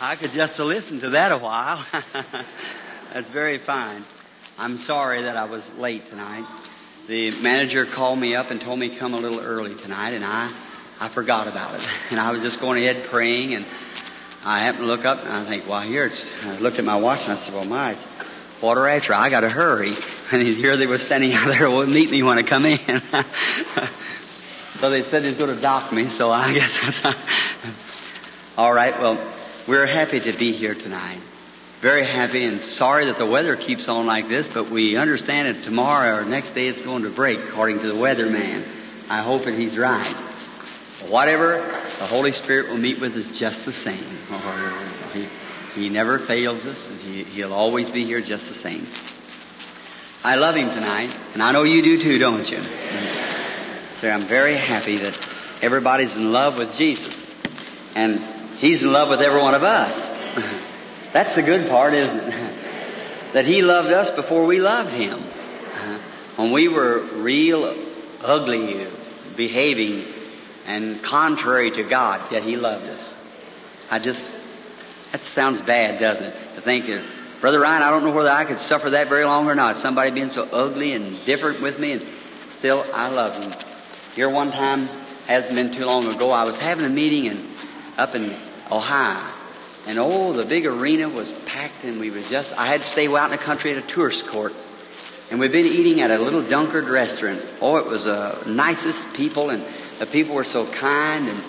I could just listen to that a while. That's very fine. I'm sorry that I was late tonight. The manager called me up and told me to come a little early tonight, and I, I forgot about it. And I was just going ahead praying, and I happened to look up, and I think, well, here it's. I looked at my watch, and I said, well, my, it's quarter after. I got to hurry. And here they were standing out there, will meet me when I come in. so they said they was going to dock me, so I guess that's. All right. Well, we're happy to be here tonight. Very happy and sorry that the weather keeps on like this, but we understand that tomorrow or next day it's going to break according to the weatherman. I hope that he's right. Whatever, the Holy Spirit will meet with us just the same. He, he never fails us, and he, he'll always be here just the same. I love him tonight, and I know you do too, don't you? So I'm very happy that everybody's in love with Jesus. And He's in love with every one of us. That's the good part, isn't it? that He loved us before we loved Him. When we were real ugly, behaving, and contrary to God, yet He loved us. I just, that sounds bad, doesn't it? To think that, Brother Ryan, I don't know whether I could suffer that very long or not. Somebody being so ugly and different with me, and still I love Him. Here one time, hasn't been too long ago, I was having a meeting and up in Ohio. And oh, the big arena was packed and we were just, I had to stay out in the country at a tourist court. And we'd been eating at a little Dunkard restaurant. Oh, it was the uh, nicest people and the people were so kind and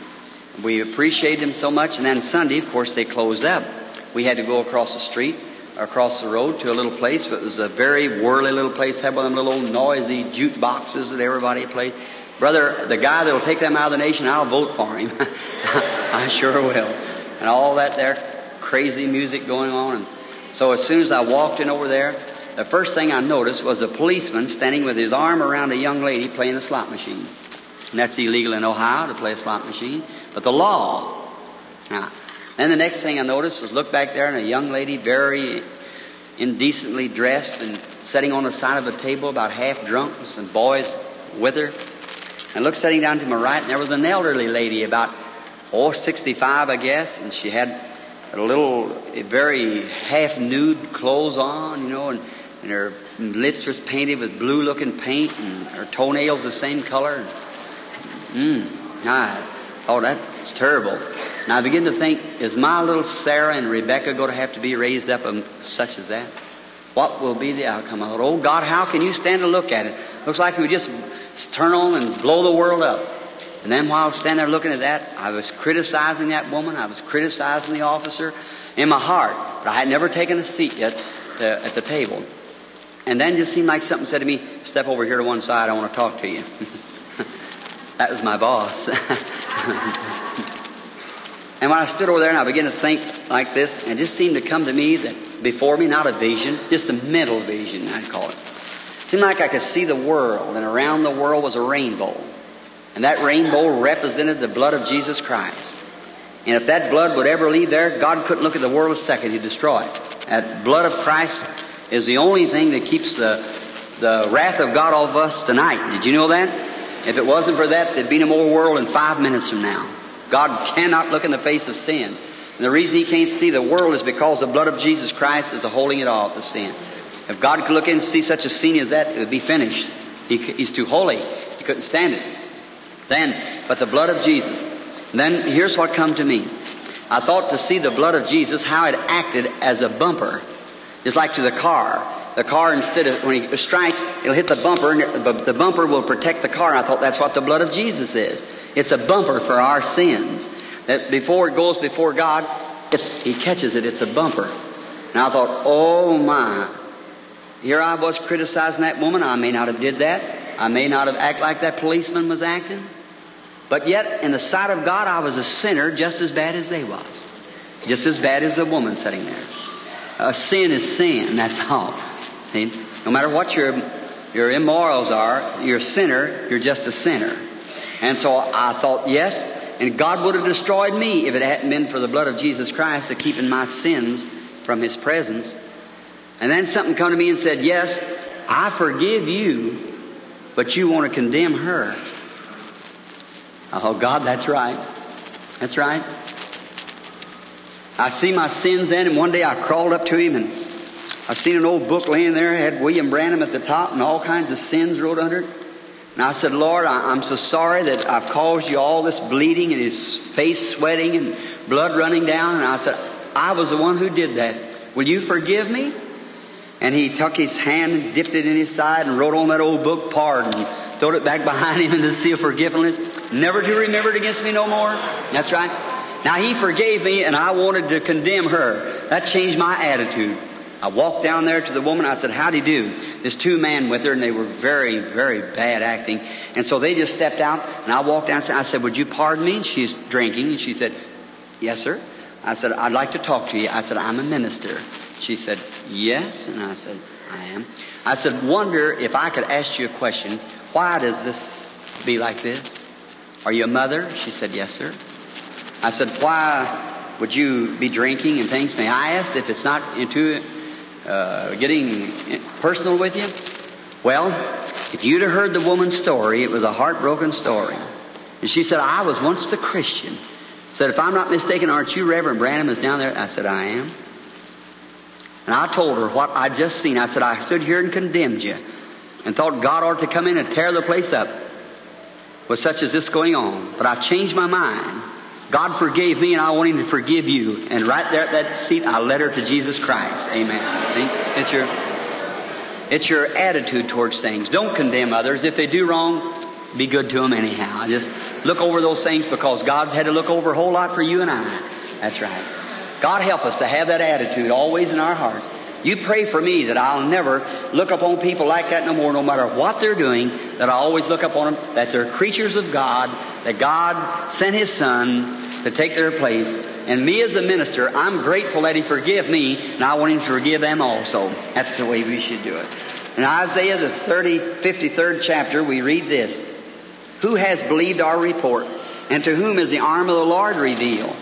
we appreciated them so much. And then Sunday, of course, they closed up. We had to go across the street, across the road to a little place. but It was a very whirly little place, had one of them little noisy jute boxes that everybody played. Brother, the guy that will take them out of the nation, I'll vote for him. I sure will and all that there crazy music going on. And so as soon as I walked in over there, the first thing I noticed was a policeman standing with his arm around a young lady playing a slot machine. And that's illegal in Ohio to play a slot machine. But the law. Now, then the next thing I noticed was look back there and a young lady very indecently dressed and sitting on the side of a table about half drunk with some boys with her. And looked sitting down to my right and there was an elderly lady about oh, 65, I guess, and she had a little, a very half nude clothes on, you know, and, and her lips was painted with blue looking paint, and her toenails the same color. Mmm, I thought that's terrible. Now I begin to think, is my little Sarah and Rebecca going to have to be raised up um, such as that? What will be the outcome? I thought, oh God, how can you stand to look at it? Looks like would just turn on and blow the world up. And then while I was standing there looking at that, I was criticizing that woman. I was criticizing the officer in my heart. But I had never taken a seat yet to, at the table. And then just seemed like something said to me, step over here to one side. I want to talk to you. that was my boss. and when I stood over there and I began to think like this, and it just seemed to come to me that before me, not a vision, just a mental vision, I'd call it. it seemed like I could see the world, and around the world was a rainbow. And that rainbow represented the blood of Jesus Christ. And if that blood would ever leave there, God couldn't look at the world a second. He'd destroy it. That blood of Christ is the only thing that keeps the, the wrath of God off us tonight. Did you know that? If it wasn't for that, there'd be no more world in five minutes from now. God cannot look in the face of sin. And the reason He can't see the world is because the blood of Jesus Christ is holding it off the sin. If God could look in and see such a scene as that, it would be finished. He, he's too holy. He couldn't stand it. Then, but the blood of Jesus. Then here's what come to me. I thought to see the blood of Jesus, how it acted as a bumper. Just like to the car. The car, instead of, when he strikes, it'll hit the bumper, and the bumper will protect the car. I thought that's what the blood of Jesus is. It's a bumper for our sins. That before it goes before God, it's, he catches it, it's a bumper. And I thought, oh my. Here I was criticizing that woman. I may not have did that. I may not have acted like that policeman was acting. But yet, in the sight of God, I was a sinner just as bad as they was. Just as bad as the woman sitting there. A sin is sin, that's all. See? No matter what your, your immorals are, you're a sinner, you're just a sinner. And so I thought, yes, and God would have destroyed me if it hadn't been for the blood of Jesus Christ to keeping my sins from His presence. And then something come to me and said, yes, I forgive you, but you want to condemn her. Oh, God, that's right. That's right. I see my sins then, and one day I crawled up to him and I seen an old book laying there, had William Branham at the top and all kinds of sins wrote under it. And I said, Lord, I, am so sorry that I've caused you all this bleeding and his face sweating and blood running down. And I said, I was the one who did that. Will you forgive me? And he took his hand and dipped it in his side and wrote on that old book, pardon. Throwed it back behind him in the sea of forgiveness. Never to remember it against me no more. That's right. Now he forgave me and I wanted to condemn her. That changed my attitude. I walked down there to the woman. I said, how do you do? There's two men with her and they were very, very bad acting. And so they just stepped out and I walked down I said, would you pardon me? She's drinking and she said, yes, sir. I said, I'd like to talk to you. I said, I'm a minister. She said, yes. And I said, I am. I said, wonder if I could ask you a question. Why does this be like this? Are you a mother? She said, yes, sir. I said, why would you be drinking and things? May I ask if it's not into uh, getting personal with you? Well, if you'd have heard the woman's story, it was a heartbroken story. And she said, I was once a Christian. Said, if I'm not mistaken, aren't you Reverend Branham is down there? I said, I am. And I told her what I'd just seen. I said, I stood here and condemned you and thought God ought to come in and tear the place up with such as this going on. But I've changed my mind. God forgave me and I want Him to forgive you. And right there at that seat, I led her to Jesus Christ. Amen. It's your, it's your attitude towards things. Don't condemn others. If they do wrong, be good to them anyhow. Just look over those things because God's had to look over a whole lot for you and I. That's right. God help us to have that attitude always in our hearts. You pray for me that I'll never look upon people like that no more, no matter what they're doing, that I always look upon them, that they're creatures of God, that God sent His Son to take their place. And me as a minister, I'm grateful that He forgive me, and I want Him to forgive them also. That's the way we should do it. In Isaiah, the 30, 53rd chapter, we read this. Who has believed our report? And to whom is the arm of the Lord revealed?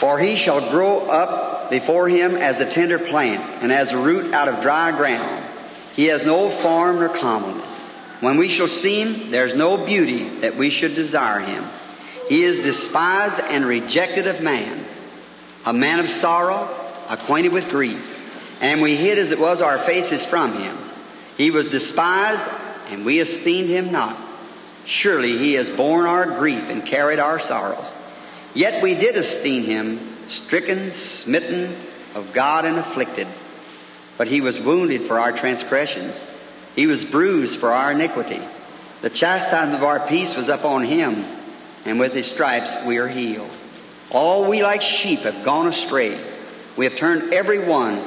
For he shall grow up before him as a tender plant, and as a root out of dry ground. He has no form nor comeliness. When we shall see him, there's no beauty that we should desire him. He is despised and rejected of man, a man of sorrow, acquainted with grief. And we hid as it was our faces from him. He was despised, and we esteemed him not. Surely he has borne our grief and carried our sorrows. Yet we did esteem him stricken, smitten of God and afflicted. But he was wounded for our transgressions. He was bruised for our iniquity. The chastisement of our peace was upon him, and with his stripes we are healed. All we like sheep have gone astray. We have turned every one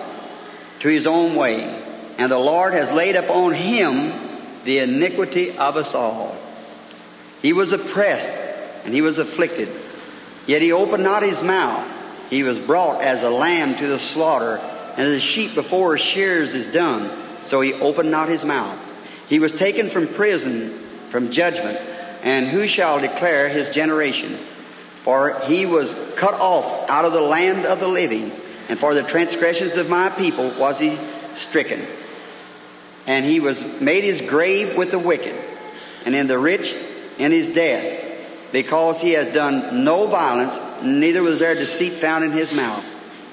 to his own way, and the Lord has laid upon him the iniquity of us all. He was oppressed and he was afflicted Yet he opened not his mouth. He was brought as a lamb to the slaughter, and as a sheep before his shears is dumb, so he opened not his mouth. He was taken from prison, from judgment, and who shall declare his generation? For he was cut off out of the land of the living, and for the transgressions of my people was he stricken. And he was made his grave with the wicked, and in the rich in his death because he has done no violence, neither was there deceit found in his mouth.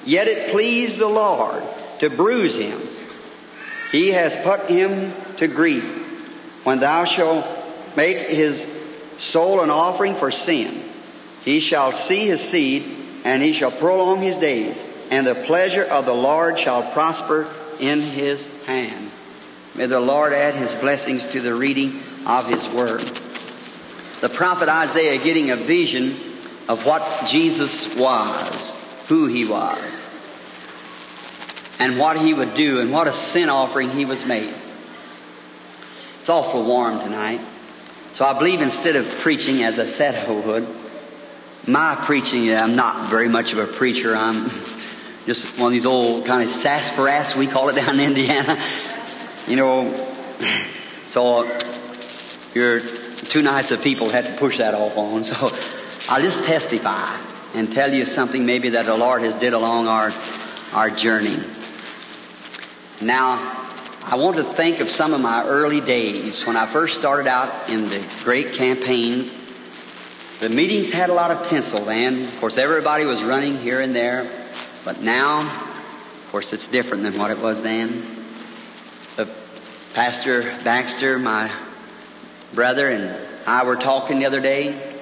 Yet it pleased the Lord to bruise him. He has put him to grief. When thou shalt make his soul an offering for sin, he shall see his seed, and he shall prolong his days, and the pleasure of the Lord shall prosper in his hand. May the Lord add his blessings to the reading of his word the prophet Isaiah getting a vision of what Jesus was, who he was, and what he would do, and what a sin offering he was made. It's awful warm tonight. So I believe instead of preaching as I said I would, my preaching, I'm not very much of a preacher. I'm just one of these old kind of sarsaparilla, we call it down in Indiana. You know, so you're too nice of people had to push that off on. So I'll just testify and tell you something maybe that the Lord has did along our, our journey. Now, I want to think of some of my early days when I first started out in the great campaigns. The meetings had a lot of tinsel then. Of course, everybody was running here and there. But now, of course, it's different than what it was then. The Pastor Baxter, my brother, and I were talking the other day,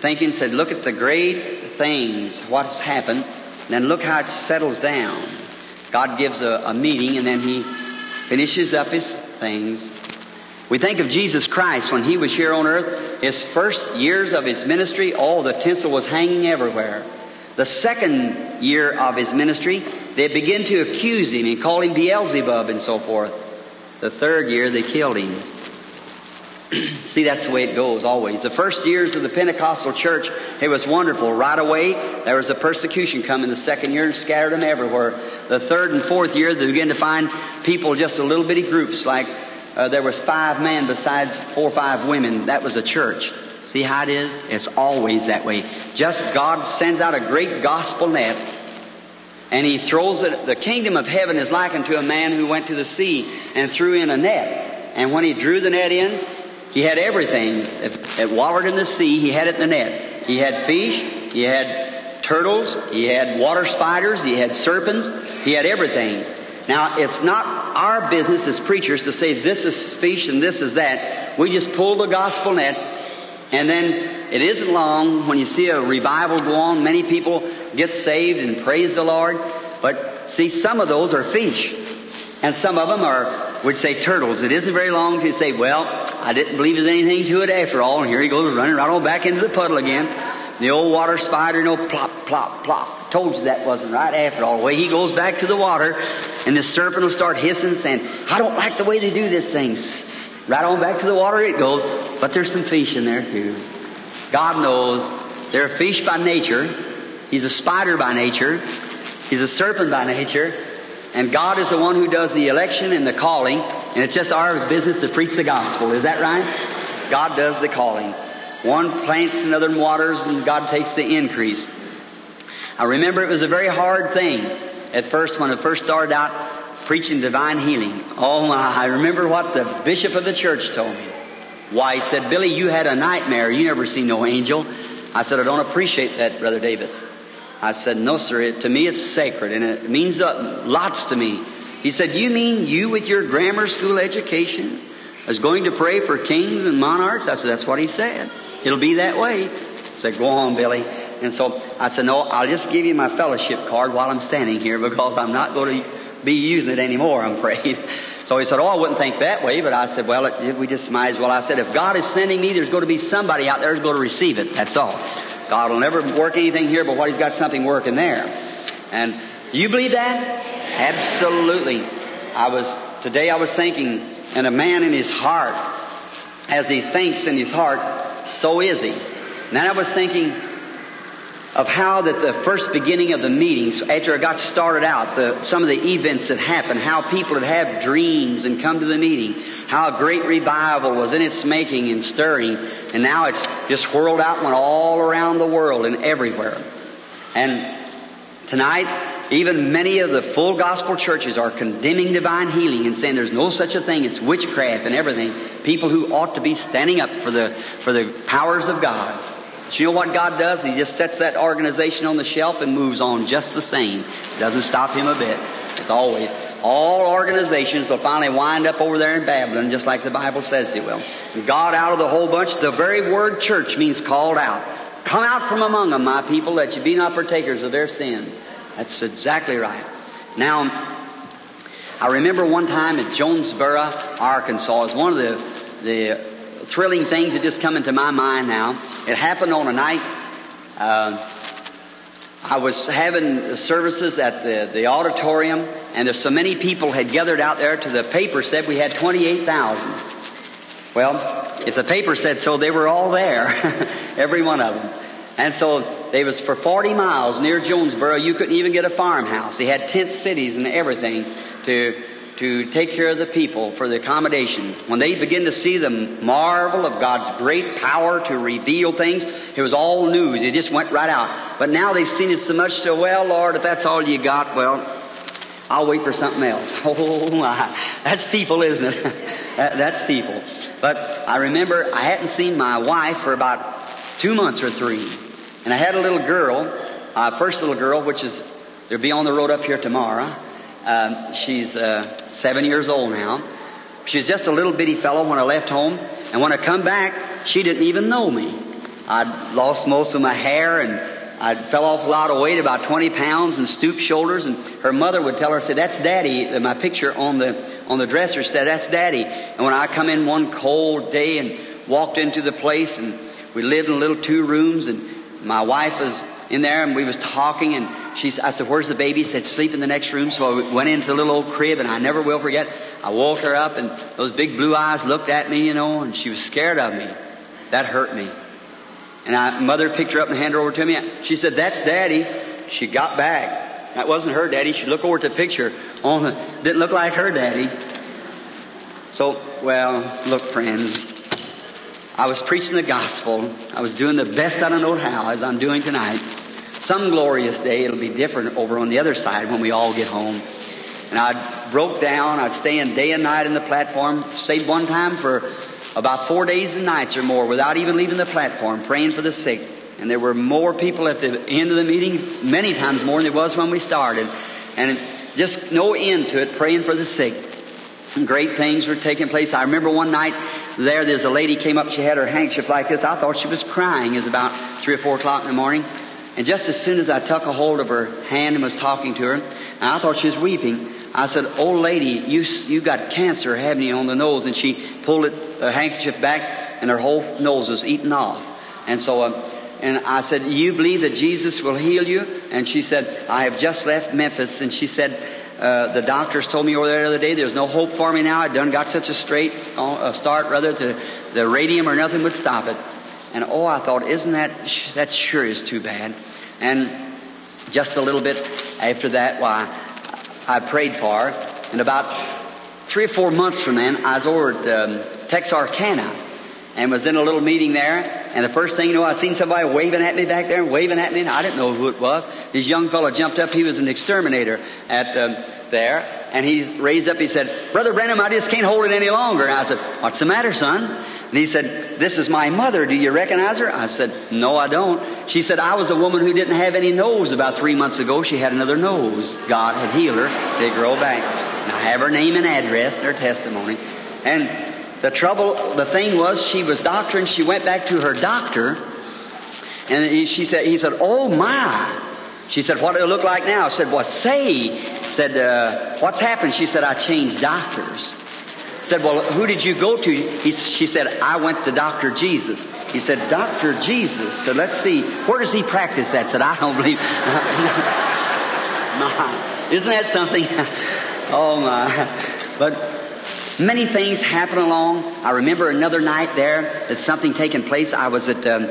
thinking, said, look at the great things, what's happened, and then look how it settles down. God gives a, a meeting and then He finishes up His things. We think of Jesus Christ when He was here on earth, His first years of His ministry, all the tinsel was hanging everywhere. The second year of His ministry, they begin to accuse Him and call Him Beelzebub and so forth. The third year, they killed Him. See, that's the way it goes always. The first years of the Pentecostal church, it was wonderful. Right away, there was a persecution coming. The second year, scattered them everywhere. The third and fourth year, they began to find people, just a little bitty groups, like uh, there was five men besides four or five women. That was a church. See how it is? It's always that way. Just God sends out a great gospel net, and He throws it. The kingdom of heaven is likened to a man who went to the sea and threw in a net. And when he drew the net in, he had everything. If it wallowed in the sea, he had it in the net. He had fish, he had turtles, he had water spiders, he had serpents, he had everything. Now, it's not our business as preachers to say this is fish and this is that. We just pull the gospel net, and then it isn't long when you see a revival go on, many people get saved and praise the Lord. But see, some of those are fish. And some of them are, would say turtles. It isn't very long to say, well, I didn't believe there's anything to it after all, and here he goes running right on back into the puddle again. The old water spider, no plop, plop, plop. Told you that wasn't right after all. Away he goes back to the water, and the serpent will start hissing, saying, I don't like the way they do this thing. Right on back to the water it goes, but there's some fish in there too. God knows they're a fish by nature. He's a spider by nature. He's a serpent by nature. And God is the one who does the election and the calling, and it's just our business to preach the gospel. Is that right? God does the calling. One plants, another waters, and God takes the increase. I remember it was a very hard thing at first when I first started out preaching divine healing. Oh my, I remember what the bishop of the church told me. Why, he said, Billy, you had a nightmare. You never seen no angel. I said, I don't appreciate that, Brother Davis. I said, no, sir. It, to me, it's sacred and it means lots to me. He said, you mean you with your grammar school education is going to pray for kings and monarchs? I said, that's what he said. It'll be that way. He said, go on, Billy. And so I said, no, I'll just give you my fellowship card while I'm standing here because I'm not going to be using it anymore, I'm afraid. So he said, oh, I wouldn't think that way. But I said, well, it, we just might as well. I said, if God is sending me, there's going to be somebody out there who's going to receive it. That's all. God will never work anything here but what He's got something working there. And you believe that? Absolutely. I was, today I was thinking, and a man in his heart, as he thinks in his heart, so is he. And I was thinking of how that the first beginning of the meetings, after it got started out, the, some of the events that happened, how people would have dreams and come to the meeting, how a great revival was in its making and stirring, and now it's just whirled out and went all around the world and everywhere. And tonight, even many of the full gospel churches are condemning divine healing and saying there's no such a thing, it's witchcraft and everything. People who ought to be standing up for the, for the powers of God. But you know what God does? He just sets that organization on the shelf and moves on just the same. Doesn't stop him a bit. It's always, all organizations will finally wind up over there in Babylon, just like the Bible says they will. God out of the whole bunch, the very word church means called out. Come out from among them, my people, that you be not partakers of their sins. That's exactly right. Now, I remember one time at Jonesboro, Arkansas, is one of the, the thrilling things that just come into my mind now. It happened on a night. Uh, I was having services at the, the auditorium, and there's so many people had gathered out there. To the paper said we had 28,000. Well, if the paper said so, they were all there, every one of them. And so they was for 40 miles near Jonesboro. You couldn't even get a farmhouse. They had tent cities and everything to to take care of the people for the accommodation. When they begin to see the marvel of God's great power to reveal things, it was all news. It just went right out. But now they've seen it so much, so well, Lord, if that's all you got, well, I'll wait for something else. Oh my, that's people, isn't it? that, that's people. But I remember I hadn't seen my wife for about two months or three. And I had a little girl, uh, first little girl, which is, they'll be on the road up here tomorrow. Um, she's uh, seven years old now. She's just a little bitty fellow when I left home. And when I come back, she didn't even know me. I'd lost most of my hair and I fell off a lot of weight, about 20 pounds and stooped shoulders. And her mother would tell her, say, that's daddy. My picture on the, on the dresser said, that's daddy. And when I come in one cold day and walked into the place and we lived in little two rooms and my wife was in there and we was talking and she I said, where's the baby? She said, sleep in the next room. So I went into the little old crib and I never will forget. I woke her up and those big blue eyes looked at me, you know, and she was scared of me. That hurt me. And I, mother picked her up and handed her over to me. She said, that's daddy. She got back. That wasn't her daddy. She looked over at the picture. Oh, didn't look like her daddy. So, well, look friends, I was preaching the gospel. I was doing the best I don't know how, as I'm doing tonight. Some glorious day, it'll be different over on the other side when we all get home. And I broke down. I'd stay in day and night in the platform. Stayed one time for about four days and nights or more without even leaving the platform, praying for the sick. And there were more people at the end of the meeting, many times more than there was when we started. And just no end to it, praying for the sick. And great things were taking place. I remember one night there, there's a lady came up, she had her handkerchief like this. I thought she was crying. It was about three or four o'clock in the morning. And just as soon as I took a hold of her hand and was talking to her, and I thought she was weeping, I said, old lady, you, you got cancer, haven't you, on the nose? And she pulled it, the handkerchief back, and her whole nose was eaten off. And so, uh, and I said, you believe that Jesus will heal you? And she said, I have just left Memphis. And she said, uh, the doctors told me over there the other day there's no hope for me now. I done got such a straight uh, start, rather, to the radium or nothing would stop it. And oh, I thought, isn't that, that sure is too bad. And just a little bit after that, why, I prayed for her. And about three or four months from then, I was over at um, Texarkana and was in a little meeting there. And the first thing you know, I seen somebody waving at me back there, waving at me, and I didn't know who it was. This young fellow jumped up. He was an exterminator at um, there, and he raised up. He said, "Brother Branham, I just can't hold it any longer." And I said, "What's the matter, son?" And he said, "This is my mother. Do you recognize her?" I said, "No, I don't." She said, "I was a woman who didn't have any nose about three months ago. She had another nose. God had healed her. They grow back." And I have her name and address, their testimony, and the trouble, the thing was, she was doctoring. She went back to her doctor, and he, she said, he said, "Oh my." She said, "What do it look like now?" I said, "Well, say." Said, uh, "What's happened?" She said, "I changed doctors." Said, "Well, who did you go to?" He, she said, "I went to Doctor Jesus." He said, "Doctor Jesus." So let's see, where does he practice that? Said, "I don't believe." my, isn't that something? oh my! But Many things happen along. I remember another night there that something taking place. I was at um,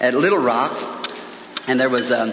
at Little Rock, and there was um,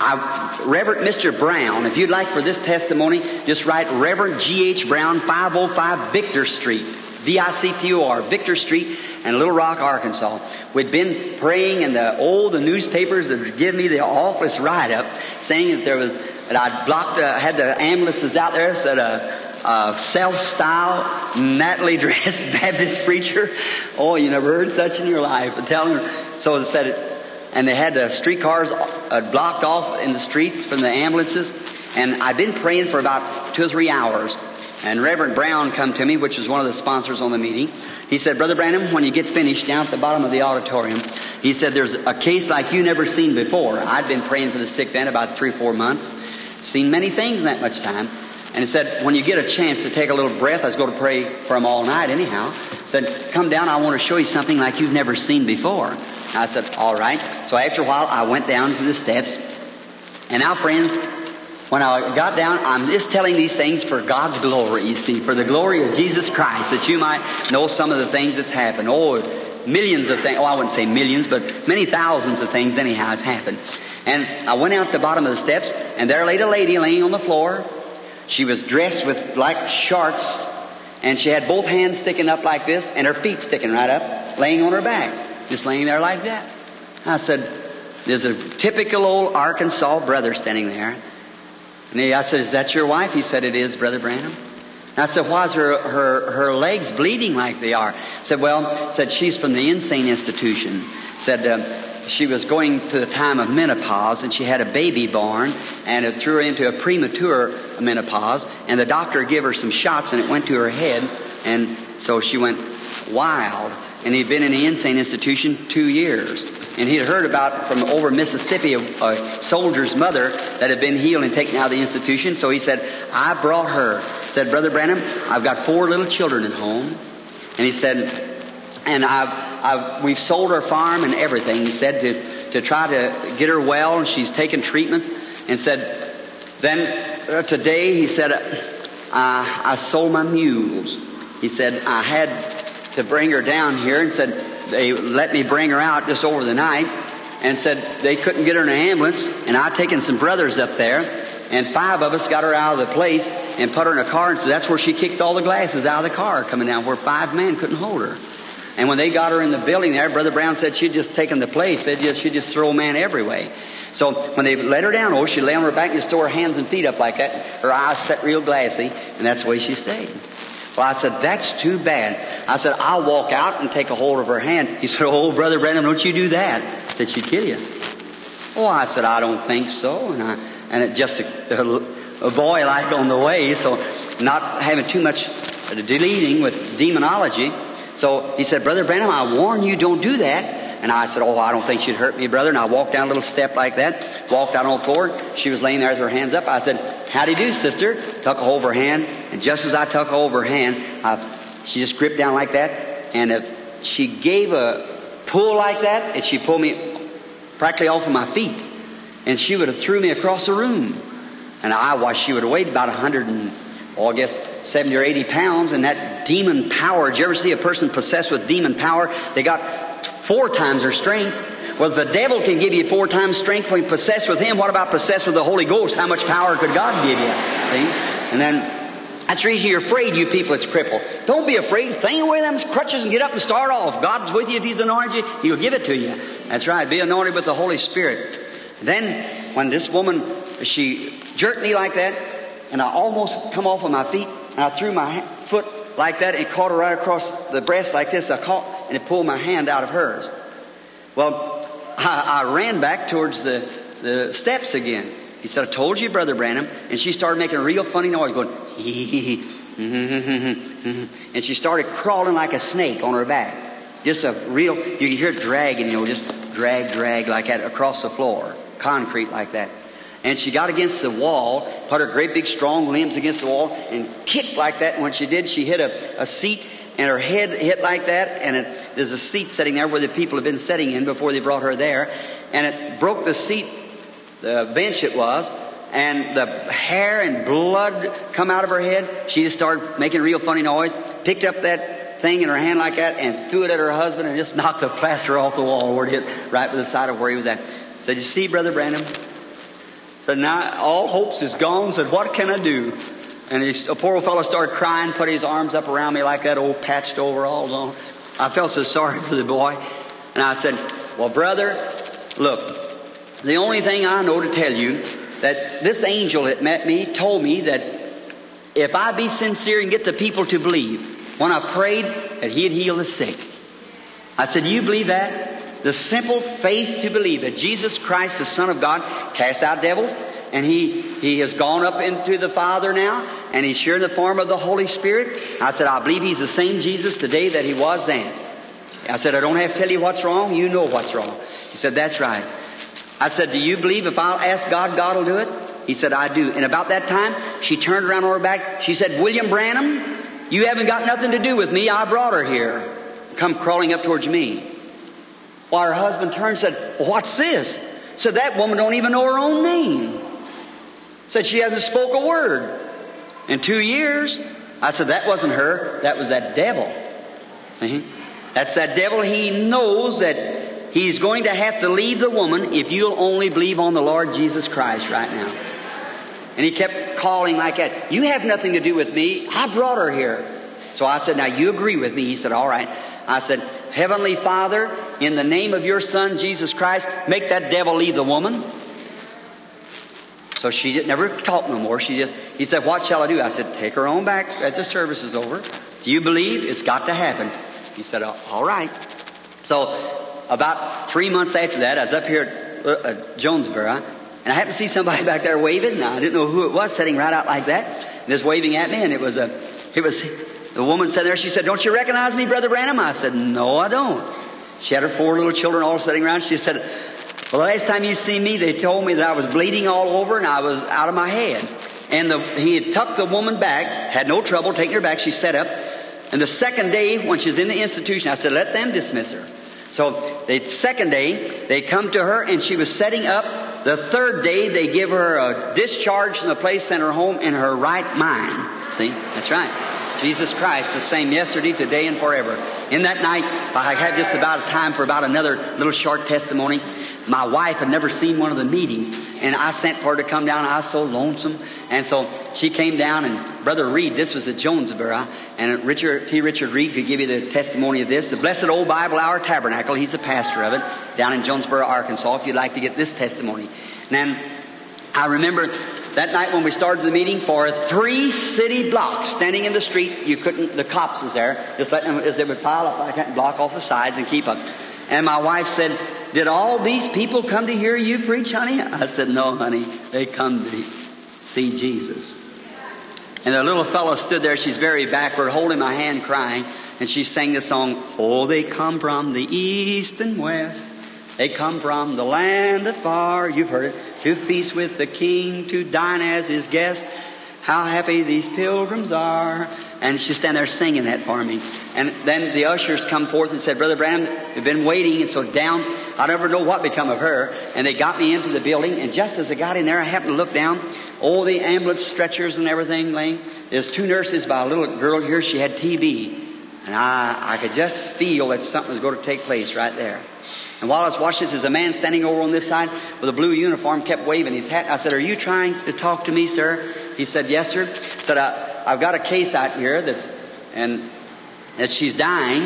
I, Reverend Mr. Brown. If you'd like for this testimony, just write Reverend G. H. Brown, 505 Victor Street, V-I-C-T-O-R, Victor Street, and Little Rock, Arkansas. We'd been praying, and the all the newspapers had given me the office write-up saying that there was that I'd blocked, uh, had the ambulances out there, said. Uh, uh, self-styled, nattily dressed Baptist preacher. Oh, you never heard such in your life. I'm telling you. So they said it, and they had the streetcars uh, blocked off in the streets from the ambulances. And I'd been praying for about two or three hours. And Reverend Brown come to me, which is one of the sponsors on the meeting. He said, Brother Branham, when you get finished down at the bottom of the auditorium, he said, there's a case like you never seen before. I'd been praying for the sick then about three or four months. Seen many things in that much time. And he said, when you get a chance to take a little breath, I was going to pray for him all night anyhow. Said, come down, I want to show you something like you've never seen before. I said, all right. So after a while, I went down to the steps. And now, friends, when I got down, I'm just telling these things for God's glory, you see, for the glory of Jesus Christ, that you might know some of the things that's happened. Oh, millions of things. Oh, I wouldn't say millions, but many thousands of things anyhow has happened. And I went out the bottom of the steps, and there laid a lady laying on the floor, she was dressed with like shorts, and she had both hands sticking up like this, and her feet sticking right up, laying on her back, just laying there like that. I said, "There's a typical old Arkansas brother standing there." And he, I said, "Is that your wife?" He said, "It is, Brother Branham." And I said, why is her, her, her legs bleeding like they are? Said, well, said she's from the insane institution. Said, uh, she was going to the time of menopause and she had a baby born and it threw her into a premature menopause and the doctor gave her some shots and it went to her head and so she went wild and he'd been in the insane institution two years. And he'd heard about from over Mississippi a, a, soldier's mother that had been healed and taken out of the institution. So he said, I brought her. Said, Brother Branham, I've got four little children at home. And he said, and I've, I've, we've sold our farm and everything. He said to, to try to get her well and she's taken treatments and said, then uh, today he said, I, I sold my mules. He said, I had to bring her down here and said they let me bring her out just over the night and said they couldn't get her in an ambulance and I'd taken some brothers up there and five of us got her out of the place and put her in a car and so that's where she kicked all the glasses out of the car coming down where five men couldn't hold her. And when they got her in the building there, Brother Brown said she'd just taken the place. They'd just, she'd just throw a man every way. So when they let her down, oh, she lay on her back and just throw her hands and feet up like that. Her eyes set real glassy, and that's the way she stayed. Well, I said, that's too bad. I said, I'll walk out and take a hold of her hand. He said, oh, Brother Branham, don't you do that. I said, she'd kill you. Oh, I said, I don't think so. And I, and it just a, a, boy like on the way, so not having too much uh, deleting with demonology. So he said, Brother Branham, I warn you, don't do that. And I said, Oh, I don't think she'd hurt me, brother. And I walked down a little step like that, walked out on the floor. She was laying there with her hands up. I said, How do you do, sister? Tuck a hold of her hand. And just as I tuck a hold of her hand, I, she just gripped down like that. And if she gave a pull like that, and she pulled me practically off of my feet. And she would have threw me across the room. And I watched, she would have weighed about a hundred and, oh, I guess 70 or 80 pounds. And that demon power, did you ever see a person possessed with demon power? They got four times their strength. Well, if the devil can give you four times strength when possessed with him, what about possessed with the Holy Ghost? How much power could God give you? See? And then that's the reason you're afraid, you people that's crippled. Don't be afraid. Thing away them crutches and get up and start off. God's with you. If He's anointed you, He'll give it to you. That's right. Be anointed with the Holy Spirit. Then, when this woman, she jerked me like that, and I almost come off of my feet, and I threw my foot like that and caught her right across the breast like this. I caught and it pulled my hand out of hers. Well, I, I ran back towards the, the steps again. He said, I told you, Brother Branham. And she started making a real funny noise going. And she started crawling like a snake on her back. Just a real, you can hear it dragging, you know, just drag, drag like that across the floor. Concrete like that. And she got against the wall, put her great big strong limbs against the wall, and kicked like that. And when she did, she hit a, a seat, and her head hit like that. And it, there's a seat sitting there where the people have been sitting in before they brought her there. And it broke the seat, the bench it was, and the hair and blood come out of her head. She just started making real funny noise, picked up that thing in her hand like that, and threw it at her husband, and just knocked the plaster off the wall where it hit right by the side of where he was at. Said, "You see, Brother Branham." Said, now all hopes is gone. Said, what can I do? And he, a poor old fellow started crying, put his arms up around me like that old patched overalls on. I felt so sorry for the boy. And I said, well, brother, look, the only thing I know to tell you that this angel that met me told me that if I be sincere and get the people to believe, when I prayed that he'd heal the sick. I said, do you believe that? The simple faith to believe that Jesus Christ, the Son of God, cast out devils, and he, he has gone up into the Father now, and he's sure in the form of the Holy Spirit. I said, I believe he's the same Jesus today that he was then. I said, I don't have to tell you what's wrong, you know what's wrong. He said, that's right. I said, do you believe if I'll ask God, God will do it? He said, I do. And about that time, she turned around on her back. She said, William Branham, you haven't got nothing to do with me. I brought her here. Come crawling up towards me. While her husband turned and said, What's this? Said, That woman don't even know her own name. Said, She hasn't spoke a word. In two years, I said, That wasn't her, that was that devil. That's that devil. He knows that he's going to have to leave the woman if you'll only believe on the Lord Jesus Christ right now. And he kept calling like that. You have nothing to do with me. I brought her here. So I said, now you agree with me. He said, all right. I said, Heavenly Father, in the name of your Son, Jesus Christ, make that devil leave the woman. So she just never talked no more. She just, he said, what shall I do? I said, take her on back as the service is over. Do you believe it's got to happen? He said, all right. So about three months after that, I was up here at uh, Jonesboro, and I happened to see somebody back there waving, and I didn't know who it was, sitting right out like that, and just waving at me, and it was a, it was, the woman sitting there, she said, don't you recognize me, Brother Branham? I said, no, I don't. She had her four little children all sitting around. She said, well, the last time you see me, they told me that I was bleeding all over and I was out of my head. And the, he had tucked the woman back, had no trouble taking her back. She sat up. And the second day, when she's in the institution, I said, let them dismiss her. So the second day, they come to her and she was setting up. The third day, they give her a discharge from the place, send her home in her right mind. See? That's right. Jesus Christ, the same yesterday, today, and forever. In that night, I had just about a time for about another little short testimony. My wife had never seen one of the meetings, and I sent for her to come down. I was so lonesome, and so she came down. And Brother Reed, this was at Jonesboro, and Richard T. Richard Reed could give you the testimony of this. The Blessed Old Bible Hour Tabernacle. He's a pastor of it down in Jonesboro, Arkansas. If you'd like to get this testimony, and I remember that night when we started the meeting for three city blocks standing in the street. You couldn't, the cops was there, just letting them, as they would pile up, I can't block off the sides and keep up. And my wife said, did all these people come to hear you preach, honey? I said, no, honey. They come to see Jesus. And the little fellow stood there. She's very backward, holding my hand, crying. And she sang the song, Oh, they come from the east and west. They come from the land afar. You've heard it. To feast with the king, to dine as his guest. How happy these pilgrims are. And she's standing there singing that for me. And then the ushers come forth and said, Brother Branham, we've been waiting. And so down, I never know what become of her. And they got me into the building. And just as I got in there, I happened to look down. All the ambulance stretchers and everything laying. There's two nurses by a little girl here. She had TB. And I, I could just feel that something was going to take place right there. And while I was watching this, there's a man standing over on this side with a blue uniform, kept waving his hat. I said, Are you trying to talk to me, sir? He said, Yes, sir. I said, I, I've got a case out here that's, and that she's dying,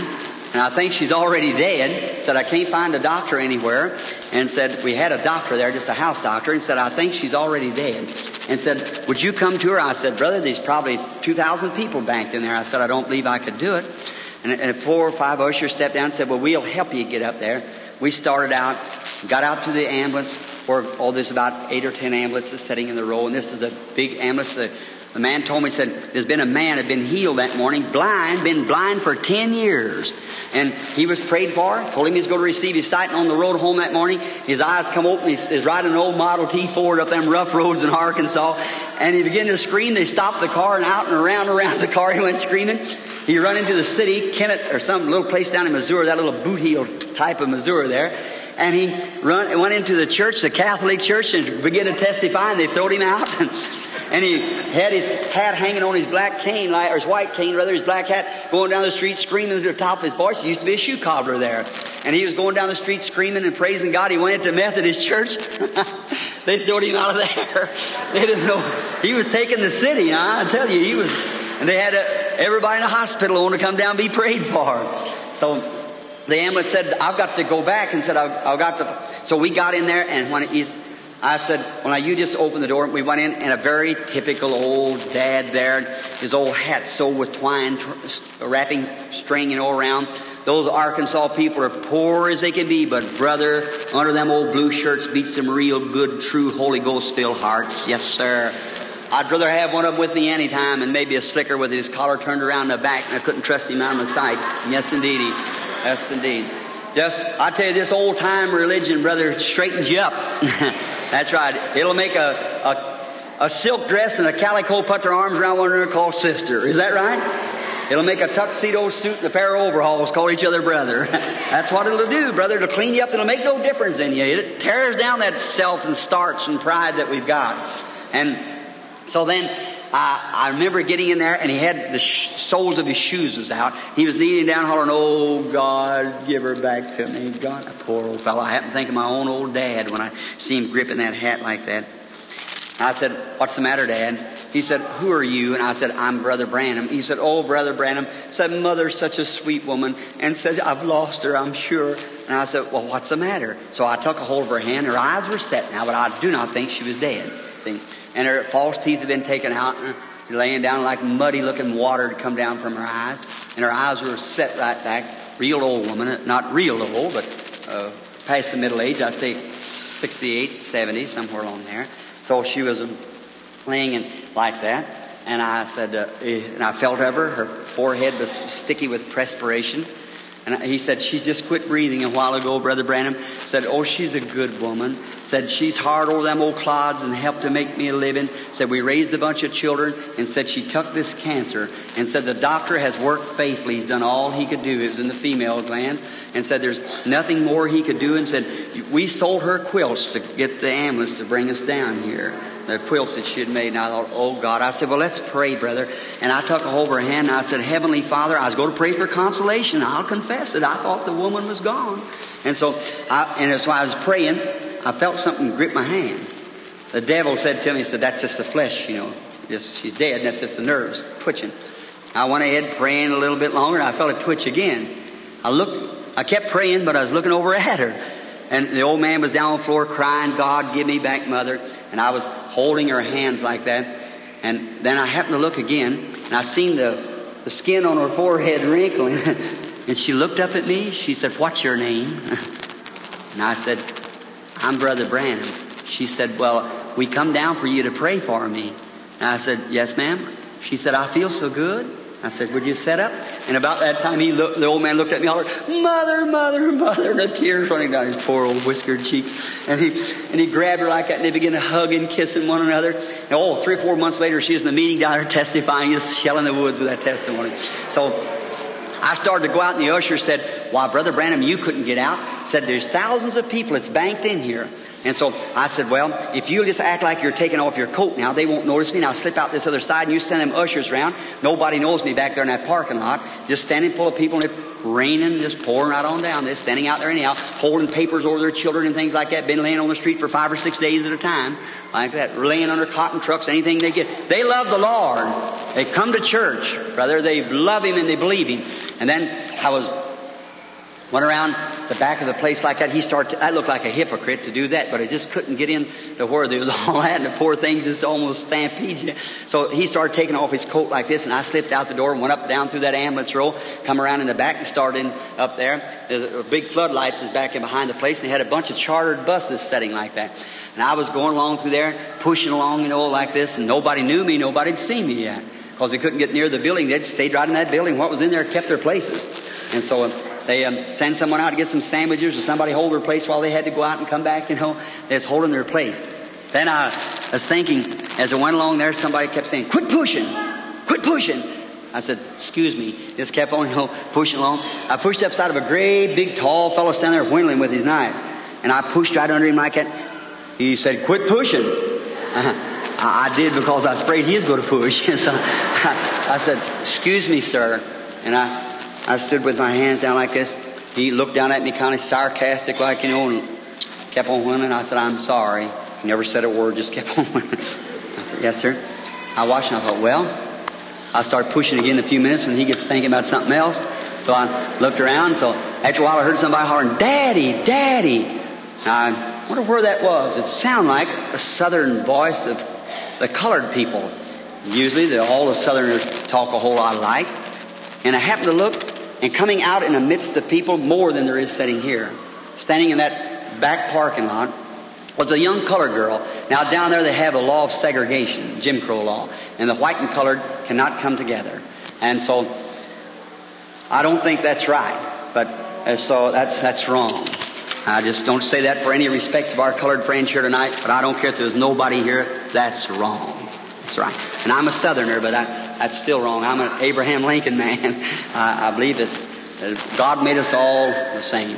and I think she's already dead. Said, I can't find a doctor anywhere. And said, we had a doctor there, just a house doctor, and said, I think she's already dead. And said, would you come to her? I said, brother, there's probably 2,000 people banked in there. I said, I don't believe I could do it. And, and four or five ushers stepped down and said, well, we'll help you get up there. We started out, got out to the ambulance, where, oh, there's about eight or ten ambulances sitting in the row, and this is a big ambulance. The, the man told me, said, there's been a man had been healed that morning, blind, been blind for ten years. And he was prayed for, told him he was going to receive his sight, and on the road home that morning, his eyes come open, he's, he's riding an old Model T Ford up them rough roads in Arkansas, and he began to scream, they stopped the car, and out and around around the car he went screaming. He run into the city, Kennett, or some little place down in Missouri, that little boot heel type of Missouri there, and he run, went into the church, the Catholic church, and began to testify, and they throwed him out. And, he had his hat hanging on his black cane, or his white cane, rather, his black hat, going down the street screaming at the top of his voice. He used to be a shoe cobbler there. And he was going down the street screaming and praising God. He went into Methodist church. they threw him out of there. They didn't know. He was taking the city, huh? I tell you, he was, and they had a, everybody in the hospital want to come down and be prayed for. So, the ambulance said, I've got to go back and said, I've, I've got to. So we got in there and when he's, I said, well now you just open the door. We went in and a very typical old dad there, his old hat sewed with twine, wrapping string, you know, around. Those Arkansas people are poor as they can be, but brother, under them old blue shirts beats some real good, true Holy Ghost filled hearts. Yes, sir. I'd rather have one of them with me any time and maybe a slicker with his collar turned around the back and I couldn't trust him out of my sight. Yes, indeed. Yes, indeed. Just, I tell you, this old time religion, brother, straightens you up. That's right. It'll make a, a, a silk dress and a calico put their arms around one another called sister. Is that right? It'll make a tuxedo suit and a pair of overalls call each other brother. That's what it'll do, brother. It'll clean you up. And it'll make no difference in you. It tears down that self and starch and pride that we've got. And so then, I, I remember getting in there and he had the sh- soles of his shoes was out. He was kneeling down hollering, Oh God, give her back to me. God, poor old fellow. I happened to think of my own old dad when I see him gripping that hat like that. I said, what's the matter, Dad? He said, who are you? And I said, I'm Brother Branham. He said, oh, Brother Branham. Said, Mother's such a sweet woman. And said, I've lost her, I'm sure. And I said, well, what's the matter? So I took a hold of her hand. Her eyes were set now, but I do not think she was dead. See? And her false teeth had been taken out and laying down like muddy looking water to come down from her eyes. And her eyes were set right back. Real old woman, not real old, but uh, past the middle age. I'd say 68, 70, somewhere along there. So she was laying in like that. And I said, uh, and I felt of her. Her forehead was sticky with perspiration. And he said, she just quit breathing a while ago, Brother Branham. Said, oh, she's a good woman. Said, she's hard over them old clods and helped to make me a living. Said, we raised a bunch of children and said she took this cancer and said the doctor has worked faithfully. He's done all he could do. It was in the female glands and said there's nothing more he could do and said, we sold her quilts to get the ambulance to bring us down here the quilts that she had made. And I thought, oh God. I said, well, let's pray, brother. And I took a hold of her hand and I said, Heavenly Father, I was going to pray for consolation. I'll confess it. I thought the woman was gone. And so, I, and as I was praying, I felt something grip my hand. The devil said to me, he said, that's just the flesh, you know. Just, she's dead and that's just the nerves twitching. I went ahead praying a little bit longer and I felt it twitch again. I looked, I kept praying, but I was looking over at her. And the old man was down on the floor crying, God, give me back mother. And I was holding her hands like that. And then I happened to look again, and I seen the, the skin on her forehead wrinkling. and she looked up at me. She said, What's your name? and I said, I'm Brother Branham. She said, Well, we come down for you to pray for me. And I said, Yes, ma'am. She said, I feel so good. I said, would you set up? And about that time, he looked, the old man looked at me, hollered, mother, mother, mother, and the tears running down his poor old whiskered cheeks. And he, and he grabbed her like that and they began to hug and kissing one another. And oh, three or four months later, she was in the meeting down there testifying, just shelling the woods with that testimony. So, I started to go out and the usher said, why, Brother Branham, you couldn't get out. Said, there's thousands of people. It's banked in here. And so I said, well, if you'll just act like you're taking off your coat now, they won't notice me. And I'll slip out this other side and you send them ushers around. Nobody knows me back there in that parking lot. Just standing full of people and it's raining, just pouring right on down. They're standing out there anyhow, holding papers over their children and things like that. Been laying on the street for five or six days at a time. Like that. Laying under cotton trucks, anything they get. They love the Lord. They come to church, brother. They love Him and they believe Him. And then I was Went around the back of the place like that. He started, I looked like a hypocrite to do that, but I just couldn't get in to where there was all that and the poor things just almost stampede. So he started taking off his coat like this and I slipped out the door and went up down through that ambulance row, come around in the back and started up there. There's a big floodlights is back in behind the place and they had a bunch of chartered buses setting like that. And I was going along through there, pushing along, you know, like this and nobody knew me, nobody'd seen me yet. Because they couldn't get near the building. They'd stayed right in that building. What was in there kept their places. And so they um, send someone out to get some sandwiches or somebody hold their place while they had to go out and come back, you know. They're holding their place. Then I was thinking, as I went along there, somebody kept saying, quit pushing, quit pushing. I said, excuse me. Just kept on, you know, pushing along. I pushed up side of a great big tall fellow standing there whittling with his knife. And I pushed right under him like that. He said, quit pushing. I, I, did because I was afraid he was going to push. so I, I said, excuse me, sir. And I I stood with my hands down like this. He looked down at me kind of sarcastic like, you know, and kept on winning. I said, I'm sorry. He never said a word, just kept on winning. I said, yes, sir. I watched and I thought, well, I started pushing again in a few minutes when he gets thinking about something else. So I looked around. So after a while, I heard somebody hollering, Daddy, Daddy. I wonder where that was. It sounded like a southern voice of the colored people. Usually, all the southerners talk a whole lot alike. And I happened to look, and coming out in amidst the people more than there is sitting here, standing in that back parking lot, was a young colored girl. Now down there they have a law of segregation, Jim Crow law, and the white and colored cannot come together. And so, I don't think that's right, but uh, so that's that's wrong. I just don't say that for any respects of our colored friends here tonight, but I don't care if there's nobody here. That's wrong. That's right. And I'm a Southerner, but I, that's still wrong. I'm an Abraham Lincoln man. I, I believe that, God made us all the same.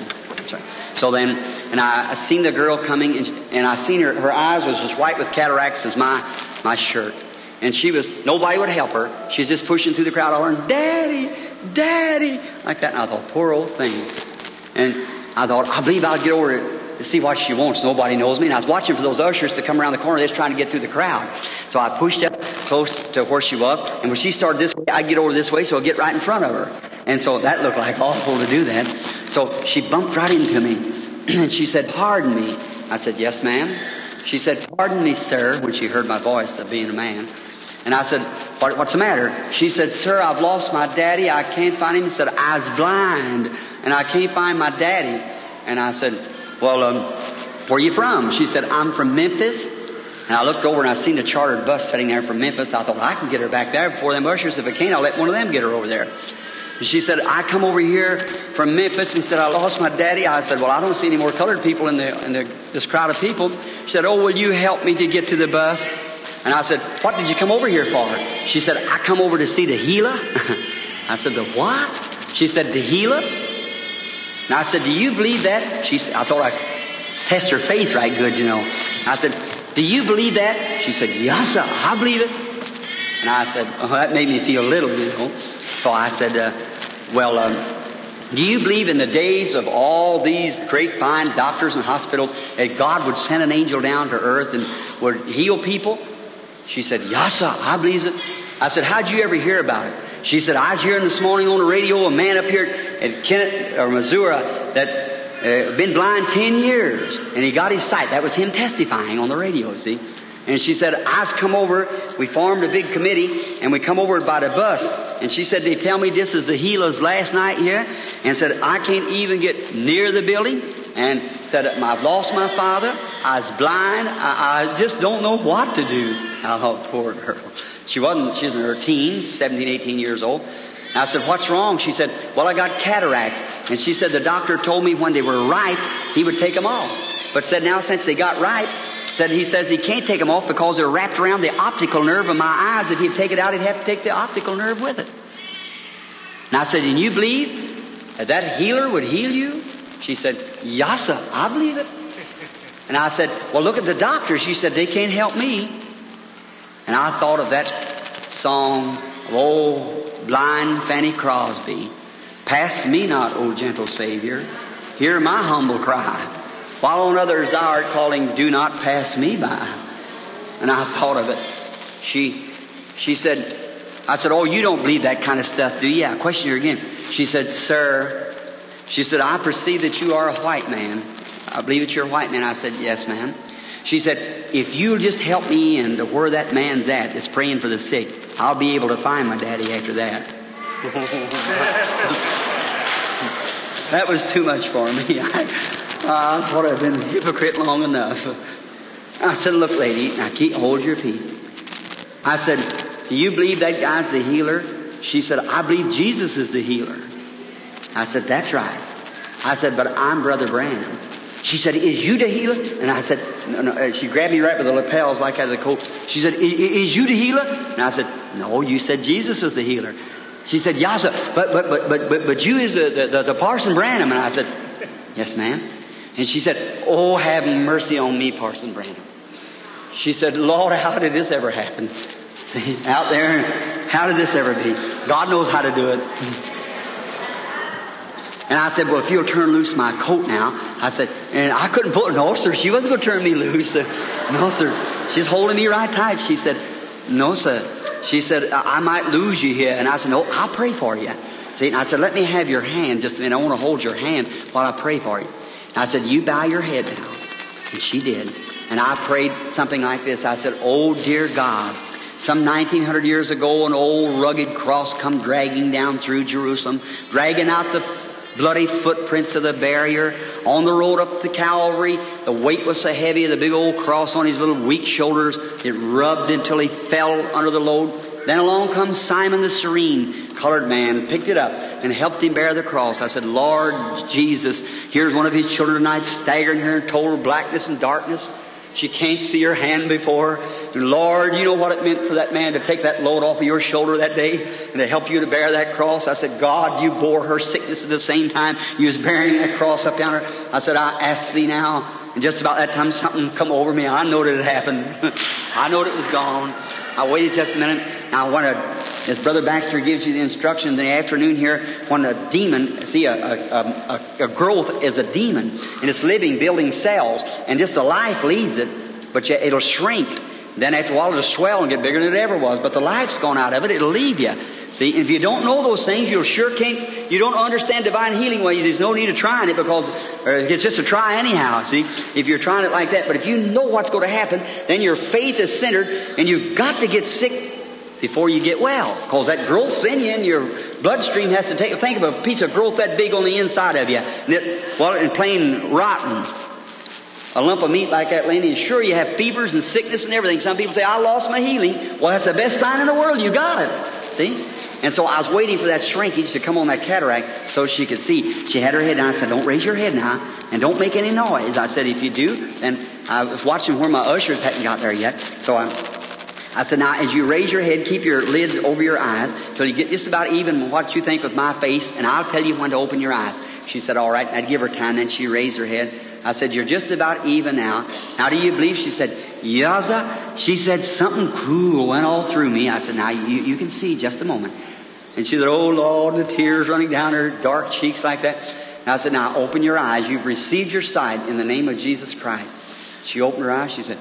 So then, and I, I seen the girl coming, and, and I seen her. Her eyes was as white with cataracts as my my shirt. And she was, nobody would help her. She's just pushing through the crowd, hollering, Daddy, Daddy, like that. And I thought, poor old thing. And I thought, I believe I'll get over it to see what she wants. Nobody knows me. And I was watching for those ushers to come around the corner. They're trying to get through the crowd. So I pushed up close to where she was. And when she started this way, I'd get over this way so I'd get right in front of her. And so that looked like awful to do that. So she bumped right into me. And she said, pardon me. I said, yes, ma'am. She said, pardon me, sir, when she heard my voice of being a man. And I said, what, what's the matter? She said, sir, I've lost my daddy. I can't find him. He said, I was blind and I can't find my daddy. And I said, well, um, where are you from? She said, I'm from Memphis. And I looked over and I seen the chartered bus sitting there from Memphis. I thought, well, I can get her back there before them ushers. If I can't, I'll let one of them get her over there. She said, I come over here from Memphis and said, I lost my daddy. I said, well, I don't see any more colored people in, the, in the, this crowd of people. She said, oh, will you help me to get to the bus? And I said, what did you come over here for? She said, I come over to see the healer. I said, the what? She said, the healer. And I said, do you believe that? She said, I thought I'd test her faith right good, you know. I said, do you believe that? She said, yes, I believe it. And I said, oh, that made me feel a little, you know. So I said, uh, well, um, do you believe in the days of all these great fine doctors and hospitals that God would send an angel down to earth and would heal people? She said, sir, I believe it. I said, How'd you ever hear about it? She said, I was hearing this morning on the radio a man up here at Kennett or Missouri that uh, been blind 10 years and he got his sight. That was him testifying on the radio, see? And she said, I was come over, we formed a big committee and we come over by the bus. And she said, they tell me this is the healers last night here and said, I can't even get near the building and said, I've lost my father. I was blind. I, I just don't know what to do. Oh, poor girl. She wasn't, she was in her teens, 17, 18 years old. I said, what's wrong? She said, well, I got cataracts. And she said, the doctor told me when they were ripe, he would take them off. But said, now since they got ripe, said he says he can't take them off because they're wrapped around the optical nerve of my eyes. If he'd take it out, he'd have to take the optical nerve with it. And I said, and you believe that that healer would heal you? She said, Yasa, I believe it. And I said, well, look at the doctor. She said, they can't help me. And I thought of that song of old blind Fanny Crosby. Pass me not, O gentle Savior. Hear my humble cry. While on others thou art calling, do not pass me by. And I thought of it. She, she said, I said, oh, you don't believe that kind of stuff, do you? I questioned her again. She said, sir, she said, I perceive that you are a white man. I believe that you're a white man. I said, yes, ma'am. She said, if you'll just help me in to where that man's at that's praying for the sick, I'll be able to find my daddy after that. that was too much for me. I, I thought I'd been a hypocrite long enough. I said, look, lady, now keep, hold your peace. I said, do you believe that guy's the healer? She said, I believe Jesus is the healer. I said, that's right. I said, but I'm Brother Branham. She said, is you the healer? And I said, no, no. Uh, she grabbed me right by the lapels like out of the coat. She said, is you the healer? And I said, no, you said Jesus was the healer. She said, yes, sir. But, but, but, but, but, but you is the, the, the Parson Branham. And I said, yes, ma'am. And she said, oh, have mercy on me, Parson Branham. She said, Lord, how did this ever happen? Out there, how did this ever be? God knows how to do it. And I said, well, if you'll turn loose my coat now. I said, and I couldn't pull it. No, sir, she wasn't going to turn me loose. No, sir. She's holding me right tight. She said, no, sir. She said, I might lose you here. And I said, no, I'll pray for you. See, and I said, let me have your hand just a minute. I want to hold your hand while I pray for you. And I said, you bow your head now. And she did. And I prayed something like this. I said, oh dear God, some 1900 years ago, an old rugged cross come dragging down through Jerusalem, dragging out the bloody footprints of the barrier on the road up to Calvary. The weight was so heavy, the big old cross on his little weak shoulders, it rubbed until he fell under the load. Then along comes Simon the Cyrenian, colored man, picked it up and helped him bear the cross. I said, Lord Jesus, here's one of his children tonight staggering here in total blackness and darkness. She can't see her hand before. Lord, you know what it meant for that man to take that load off of your shoulder that day and to help you to bear that cross. I said, God, you bore her sickness at the same time you was bearing that cross up down her. I said, I ask thee now. And just about that time something come over me. I know that it happened. I know it was gone. I waited just a minute. I a, as Brother Baxter gives you the instruction in the afternoon here, when a demon, see, a, a, a, a growth is a demon, and it's living, building cells, and just the life leaves it, but it'll shrink. Then after a while it'll swell and get bigger than it ever was, but the life's gone out of it, it'll leave you. See, if you don't know those things, you'll sure can't you don't understand divine healing, well, there's no need of trying it because uh, it's just a try anyhow, see? If you're trying it like that. But if you know what's going to happen, then your faith is centered and you've got to get sick before you get well. Because that growth's in you and your bloodstream has to take, think of a piece of growth that big on the inside of you. And it, well, and plain rotten. A lump of meat like that laying sure you have fevers and sickness and everything. Some people say, I lost my healing. Well, that's the best sign in the world. You got it. See? And so I was waiting for that shrinkage to come on that cataract so she could see. She had her head down. I said, don't raise your head now and don't make any noise. I said, if you do, then I was watching where my ushers hadn't got there yet. So I, I said, now as you raise your head, keep your lids over your eyes till you get just about even what you think with my face and I'll tell you when to open your eyes. She said, all right. I'd give her time. Then she raised her head. I said, you're just about even now. Now do you believe? She said, Yaza. She said, something cool went all through me. I said, now you, you can see just a moment. And she said, oh Lord, the tears running down her dark cheeks like that. And I said, now open your eyes. You've received your sight in the name of Jesus Christ. She opened her eyes. She said,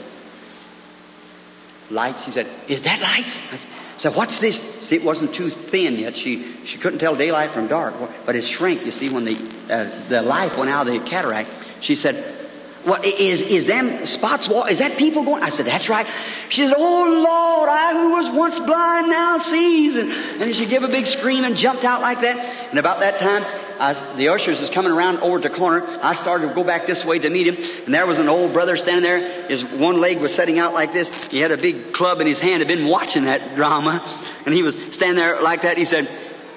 lights. She said, is that lights? I said, so what's this? See, it wasn't too thin yet. She she couldn't tell daylight from dark, but it shrank. You see, when the uh, the light went out of the cataract, she said, "What is is them spots? Is that people going?" I said, "That's right." She said, "Oh Lord, I who was once blind now sees." And, and she gave a big scream and jumped out like that. And about that time, I, the ushers was coming around over the corner. I started to go back this way to meet him, and there was an old brother standing there. His one leg was setting out like this. He had a big club in his hand. Had been watching that drama, and he was standing there like that. He said,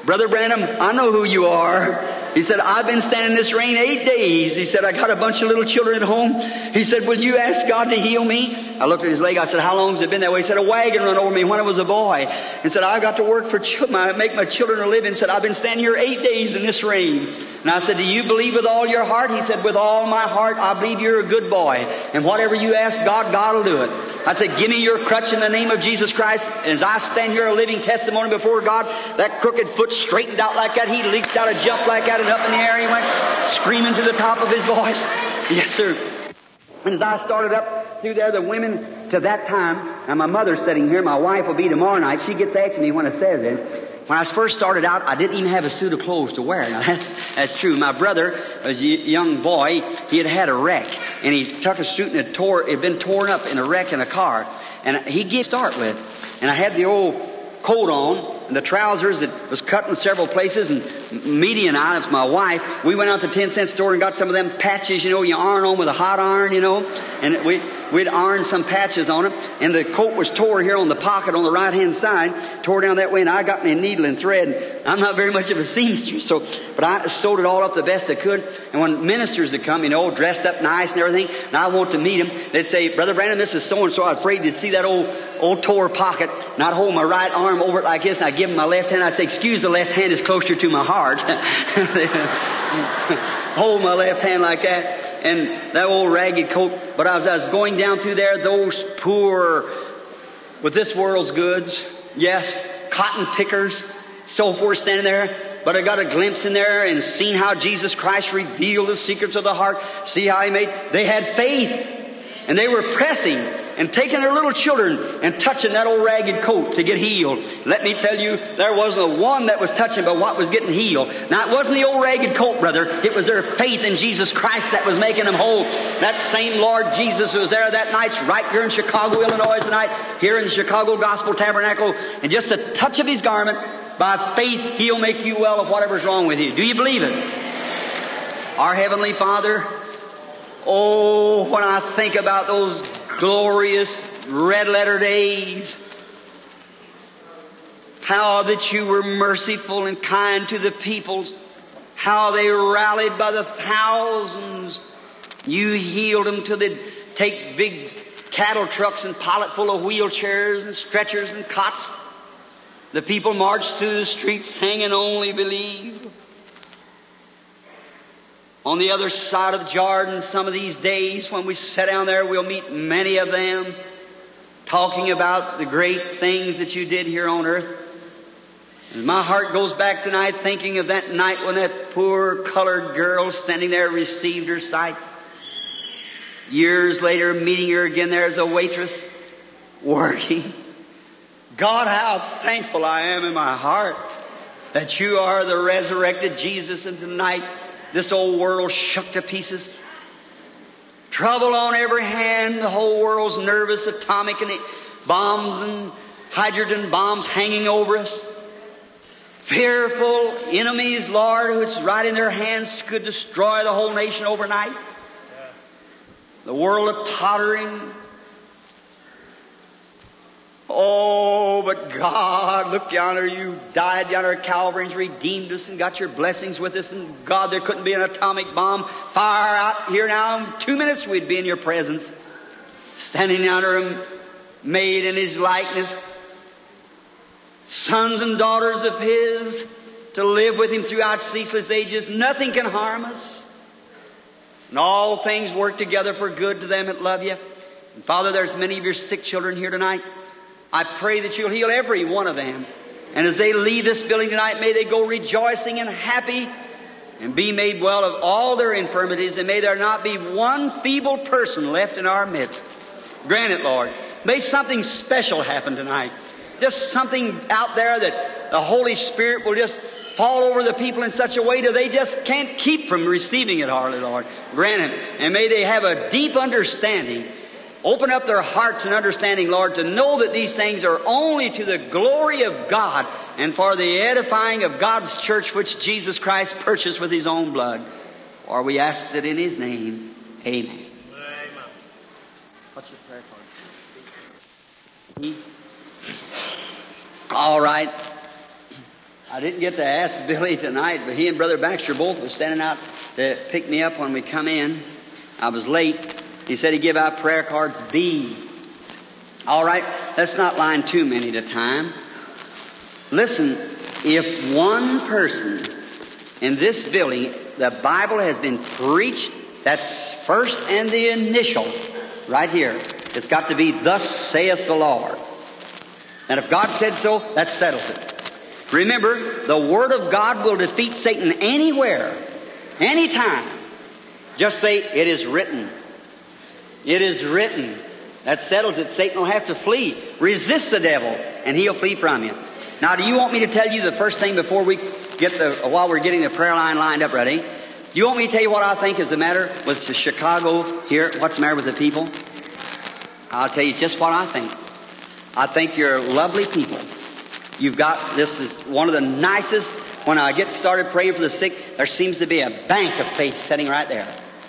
"Brother Branham, I know who you are." He said, I've been standing in this rain eight days. He said, I got a bunch of little children at home. He said, will you ask God to heal me? I looked at his leg. I said, how long has it been that way? He said, a wagon run over me when I was a boy. And said, I've got to work for my, make my children a living. He said, I've been standing here eight days in this rain. And I said, do you believe with all your heart? He said, with all my heart, I believe you're a good boy. And whatever you ask God, God will do it. I said, give me your crutch in the name of Jesus Christ. And as I stand here a living testimony before God, that crooked foot straightened out like that. He leaped out a jump like that and up in the air he went screaming to the top of his voice. Yes, sir. And as I started up through there, the women to that time, and my mother's sitting here, my wife will be tomorrow night. She gets after me when I says it. When I first started out, I didn't even have a suit of clothes to wear. Now that's, that's true. My brother, as a young boy, he had had a wreck, and he took a suit and it tore, it had been torn up in a wreck in a car. And he gave start with. And I had the old coat on and the trousers that was cut in several places and Meda and I, it's my wife, we went out to the 10 cent store and got some of them patches, you know, you iron on with a hot iron, you know, and we, we'd iron some patches on it and the coat was tore here on the pocket on the right hand side, tore down that way and I got me a needle and thread. And I'm not very much of a seamstress, so, but I sewed it all up the best I could. And when ministers would come, you know, dressed up nice and everything, and I want to meet them, they'd say, Brother Branham, this is so and so. I'm afraid they'd see that old, old tore pocket, I'd hold my right arm over it like this, and I'd give him my left hand. I'd say, excuse the left hand is closer to my heart. hold my left hand like that, and that old ragged coat. But as I was going down through there, those poor, with this world's goods, yes, cotton pickers, so forth standing there, but I got a glimpse in there and seen how Jesus Christ revealed the secrets of the heart. See how He made, they had faith. And they were pressing and taking their little children and touching that old ragged coat to get healed. Let me tell you, there wasn't a one that was touching but what was getting healed. Now it wasn't the old ragged coat, brother. It was their faith in Jesus Christ that was making them whole. That same Lord Jesus who was there that night, right here in Chicago, Illinois tonight, here in the Chicago Gospel Tabernacle, and just a touch of His garment, by faith, He'll make you well of whatever's wrong with you. Do you believe it? Our Heavenly Father, oh, when I think about those glorious red letter days, how that you were merciful and kind to the peoples, how they rallied by the thousands. You healed them till they'd take big cattle trucks and pile it full of wheelchairs and stretchers and cots. The people marched through the streets singing only believe. On the other side of Jordan, some of these days when we sit down there, we'll meet many of them talking about the great things that you did here on earth. And my heart goes back tonight thinking of that night when that poor colored girl standing there received her sight. Years later, meeting her again there as a waitress, working. God, how thankful I am in my heart that you are the resurrected Jesus and tonight this old world shook to pieces. Trouble on every hand, the whole world's nervous, atomic and bombs and hydrogen bombs hanging over us. Fearful enemies, Lord, who's right in their hands could destroy the whole nation overnight. The world of tottering, Oh, but God, look yonder, you died yonder at Calvary and redeemed us and got your blessings with us. And God, there couldn't be an atomic bomb fire out here now. In two minutes we'd be in your presence. Standing yonder and made in His likeness. Sons and daughters of His to live with Him throughout ceaseless ages. Nothing can harm us. And all things work together for good to them that love you. And Father, there's many of your sick children here tonight. I pray that you'll heal every one of them. And as they leave this building tonight, may they go rejoicing and happy and be made well of all their infirmities and may there not be one feeble person left in our midst. Grant it, Lord. May something special happen tonight. Just something out there that the Holy Spirit will just fall over the people in such a way that they just can't keep from receiving it, Harley, Lord. Grant it. And may they have a deep understanding Open up their hearts and understanding, Lord, to know that these things are only to the glory of God and for the edifying of God's church, which Jesus Christ purchased with His own blood. For we ask that in His name. Amen. Amen. What's your prayer card? All right. I didn't get to ask Billy tonight, but he and Brother Baxter both were standing out to pick me up when we come in. I was late. He said he give out prayer cards B. All right, let's not line too many at a time. Listen, if one person in this building, the Bible has been preached, that's first and the initial, right here. It's got to be, thus saith the Lord. And if God said so, that settles it. Remember, the Word of God will defeat Satan anywhere, anytime. Just say, it is written. It is written. That settles it. Satan will have to flee. Resist the devil, and he'll flee from you. Now, do you want me to tell you the first thing before we get the, while we're getting the prayer line lined up ready? Do you want me to tell you what I think is the matter with the Chicago here? What's the matter with the people? I'll tell you just what I think. I think you're lovely people. You've got, this is one of the nicest, when I get started praying for the sick, there seems to be a bank of faith sitting right there.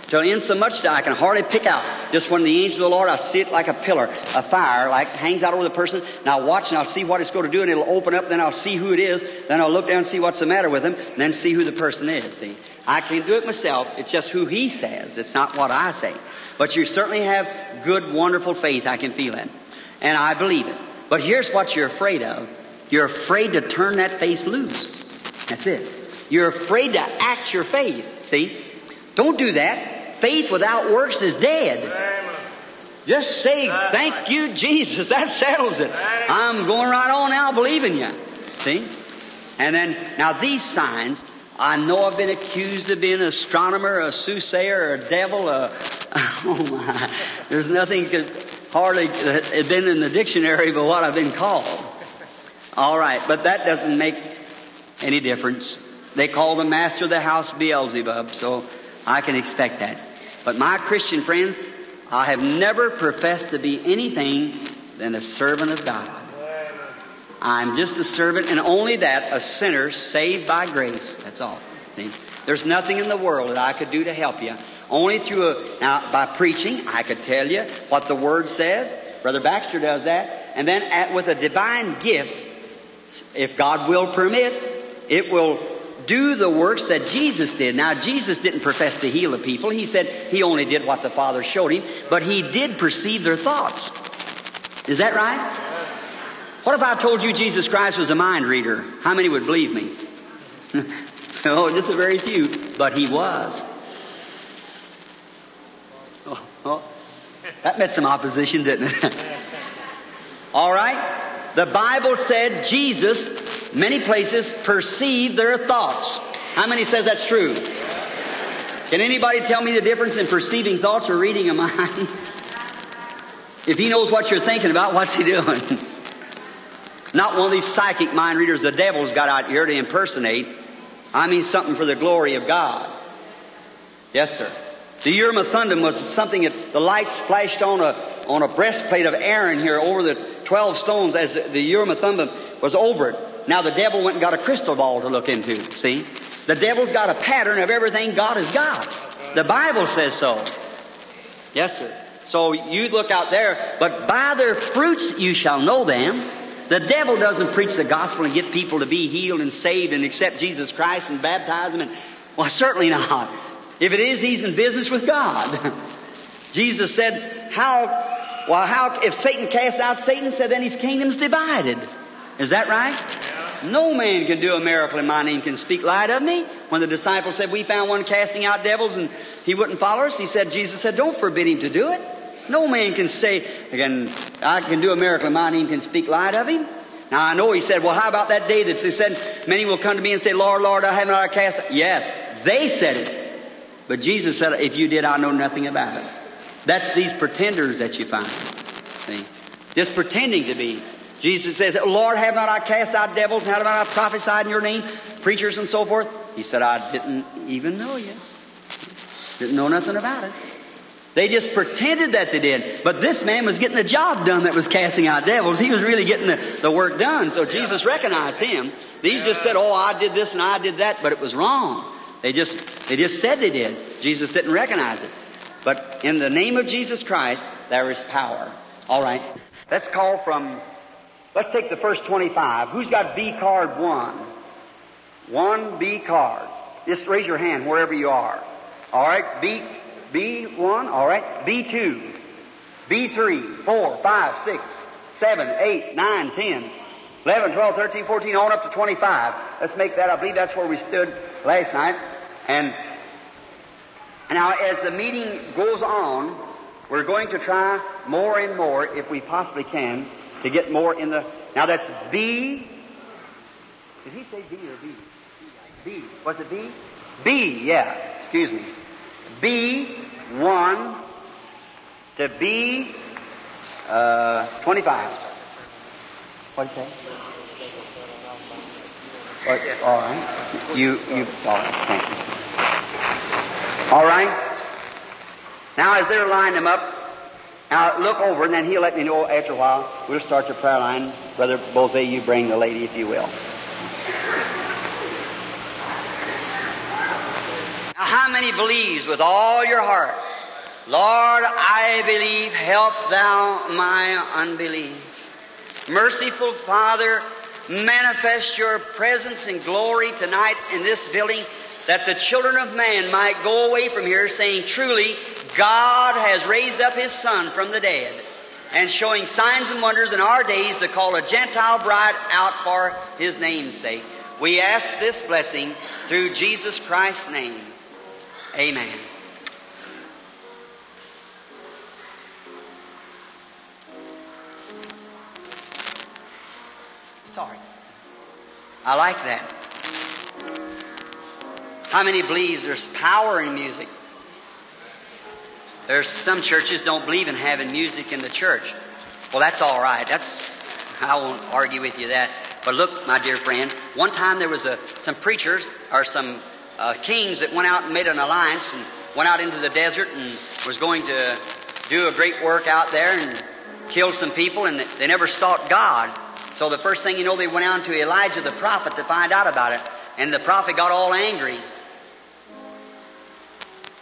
Till in so much that I can hardly pick out. Just when the angel of the Lord, I see it like a pillar, a fire, like hangs out over the person, and I'll watch and I'll see what it's going to do, and it'll open up, then I'll see who it is, then I'll look down and see what's the matter with him, and then see who the person is, see. I can't do it myself, it's just who he says, it's not what I say. But you certainly have good, wonderful faith, I can feel it. And I believe it. But here's what you're afraid of. You're afraid to turn that faith loose. That's it. You're afraid to act your faith, see. Don't do that. Faith without works is dead. Just say, thank you, Jesus. That settles it. I'm going right on now believing you. See? And then, now these signs, I know I've been accused of being an astronomer, a soothsayer, a devil, a, oh my. There's nothing could hardly uh, had been in the dictionary but what I've been called. All right, but that doesn't make any difference. They call the master of the house Beelzebub, so I can expect that. But my Christian friends, I have never professed to be anything than a servant of God. I'm just a servant, and only that, a sinner saved by grace. That's all. See? There's nothing in the world that I could do to help you. Only through a, now, by preaching, I could tell you what the Word says. Brother Baxter does that. And then at, with a divine gift, if God will permit, it will do the works that Jesus did. Now, Jesus didn't profess to heal the people. He said he only did what the Father showed him, but he did perceive their thoughts. Is that right? What if I told you Jesus Christ was a mind reader? How many would believe me? oh, just a very few, but he was. Oh, oh, that met some opposition, didn't it? All right? The Bible said Jesus, many places, perceived their thoughts. How many says that's true? Can anybody tell me the difference in perceiving thoughts or reading a mind? if he knows what you're thinking about, what's he doing? Not one of these psychic mind readers the devil's got out here to impersonate. I mean something for the glory of God. Yes, sir. The Urim was something that the lights flashed on a, on a breastplate of Aaron here over the 12 stones as the Urim was over it. Now the devil went and got a crystal ball to look into, see? The devil's got a pattern of everything God has got. The Bible says so. Yes, sir. So you look out there, but by their fruits you shall know them. The devil doesn't preach the gospel and get people to be healed and saved and accept Jesus Christ and baptize them and, well, certainly not. If it is, he's in business with God. Jesus said, how, well, how, if Satan cast out Satan, said then his kingdom's divided. Is that right? Yeah. No man can do a miracle in my name can speak light of me. When the disciples said, we found one casting out devils and he wouldn't follow us, he said, Jesus said, don't forbid him to do it. No man can say, again, I can do a miracle in my name can speak light of him. Now I know he said, well, how about that day that they said, many will come to me and say, Lord, Lord, I haven't I cast. Yes, they said it. But Jesus said, if you did, I know nothing about it. That's these pretenders that you find. See? Just pretending to be. Jesus says, Lord, have not I cast out devils and have not I prophesied in your name, preachers and so forth? He said, I didn't even know you. Didn't know nothing about it. They just pretended that they did. But this man was getting the job done that was casting out devils. He was really getting the, the work done. So Jesus recognized him. These just said, oh, I did this and I did that, but it was wrong. They just, they just said they did. Jesus didn't recognize it. But in the name of Jesus Christ, there is power. All right. Let's call from, let's take the first 25. Who's got B card one? One B card. Just raise your hand wherever you are. All right. B, B1, all right. B2, B3, 4, 5, 6, 7, 8, 9, 10, 11, 12, 13, 14, on up to 25. Let's make that, I believe that's where we stood last night. And now as the meeting goes on, we're going to try more and more, if we possibly can, to get more in the, now that's B, did he say B or B? B, was it B? B, yeah, excuse me. B, 1 to B, uh, 25. What did you say? All right. You, you, all right. Thank you. All right. Now, as they're lining them up, now look over, and then he'll let me know after a while. We'll start the prayer line. Brother Boze, you bring the lady, if you will. Now, how many believes with all your heart? Lord, I believe, help thou my unbelief. Merciful Father, manifest your presence and glory tonight in this building that the children of man might go away from here saying, truly, God has raised up His Son from the dead and showing signs and wonders in our days to call a Gentile bride out for His name's sake. We ask this blessing through Jesus Christ's name. Amen. Sorry. I like that. How many believes there's power in music? There's some churches don't believe in having music in the church. Well, that's all right. That's I won't argue with you that. But look, my dear friend, one time there was a, some preachers or some uh, kings that went out and made an alliance and went out into the desert and was going to do a great work out there and killed some people and they never sought God. So the first thing you know, they went out to Elijah the prophet to find out about it. And the prophet got all angry.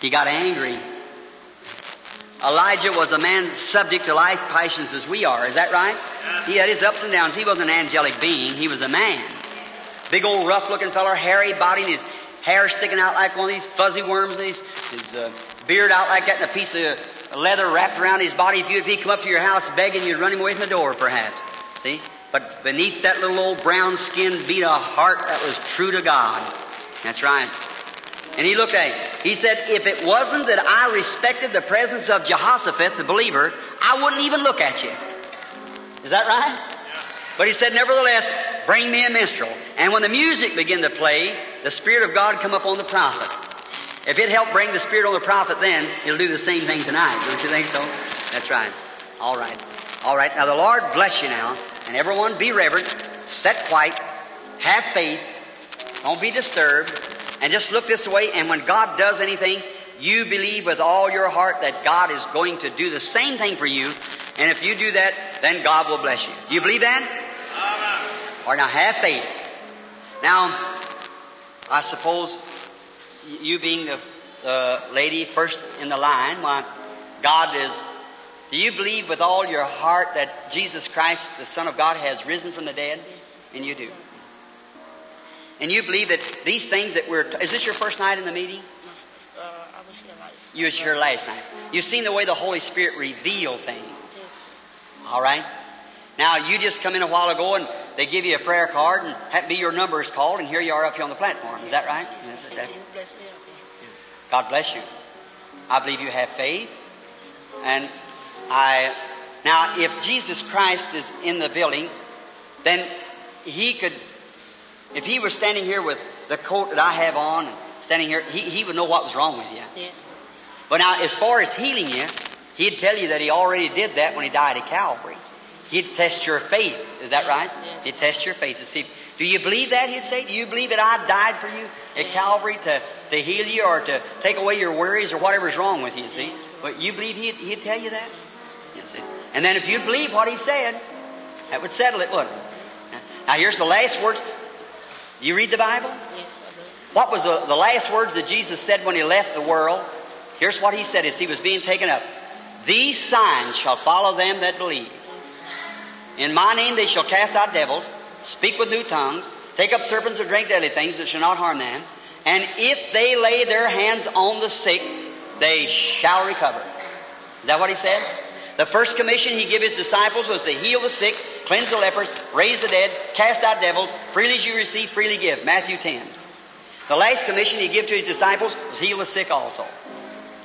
He got angry. Elijah was a man subject to life passions as we are. Is that right? He had his ups and downs. He wasn't an angelic being. He was a man. Big old rough looking feller, hairy body, and his hair sticking out like one of these fuzzy worms, and his, his uh, beard out like that, and a piece of leather wrapped around his body. If, you, if he come up to your house begging, you'd run him away from the door, perhaps. See? But beneath that little old brown skin beat a heart that was true to God. That's right. And he looked at him. He said, if it wasn't that I respected the presence of Jehoshaphat, the believer, I wouldn't even look at you. Is that right? Yeah. But he said, nevertheless, bring me a minstrel. And when the music began to play, the Spirit of God come up on the prophet. If it helped bring the Spirit on the prophet then, it'll do the same thing tonight. Don't you think so? That's right. All right. All right. Now the Lord bless you now. And everyone be reverent, set quiet, have faith, don't be disturbed, and just look this way. And when God does anything, you believe with all your heart that God is going to do the same thing for you. And if you do that, then God will bless you. Do you believe that? Or now have faith. Now, I suppose you being the uh, lady first in the line, why God is. Do you believe with all your heart that Jesus Christ, the Son of God, has risen from the dead? And you do. And you believe that these things that we're. Is this your first night in the meeting? Uh, I was here last. You was here last night. You've seen the way the Holy Spirit reveal things. Yes. All right? Now, you just come in a while ago and they give you a prayer card and have be your number is called and here you are up here on the platform. Is that right? Yes, that's- you bless me up here. God bless you. I believe you have faith. And I, now if Jesus Christ is in the building, then he could, if he was standing here with the coat that I have on, and standing here, he, he would know what was wrong with you. Yes. But now, as far as healing you, he'd tell you that he already did that when he died at Calvary. He'd test your faith. Is that right? Yes. He'd test your faith to see. Do you believe that? He'd say. Do you believe that I died for you at Calvary to, to heal you or to take away your worries or whatever's wrong with you? See? But you believe he'd, he'd tell you that? Yes. see. And then if you believe what he said, that would settle it, wouldn't it? Now here's the last words. Do you read the Bible? Yes, I do. What was the, the last words that Jesus said when he left the world? Here's what he said as he was being taken up. These signs shall follow them that believe. In my name they shall cast out devils, speak with new tongues, take up serpents or drink deadly things that shall not harm them. And if they lay their hands on the sick, they shall recover. Is that what he said? The first commission he gave his disciples was to heal the sick, cleanse the lepers, raise the dead, cast out devils, freely as you receive, freely give. Matthew 10. The last commission he gave to his disciples was heal the sick also.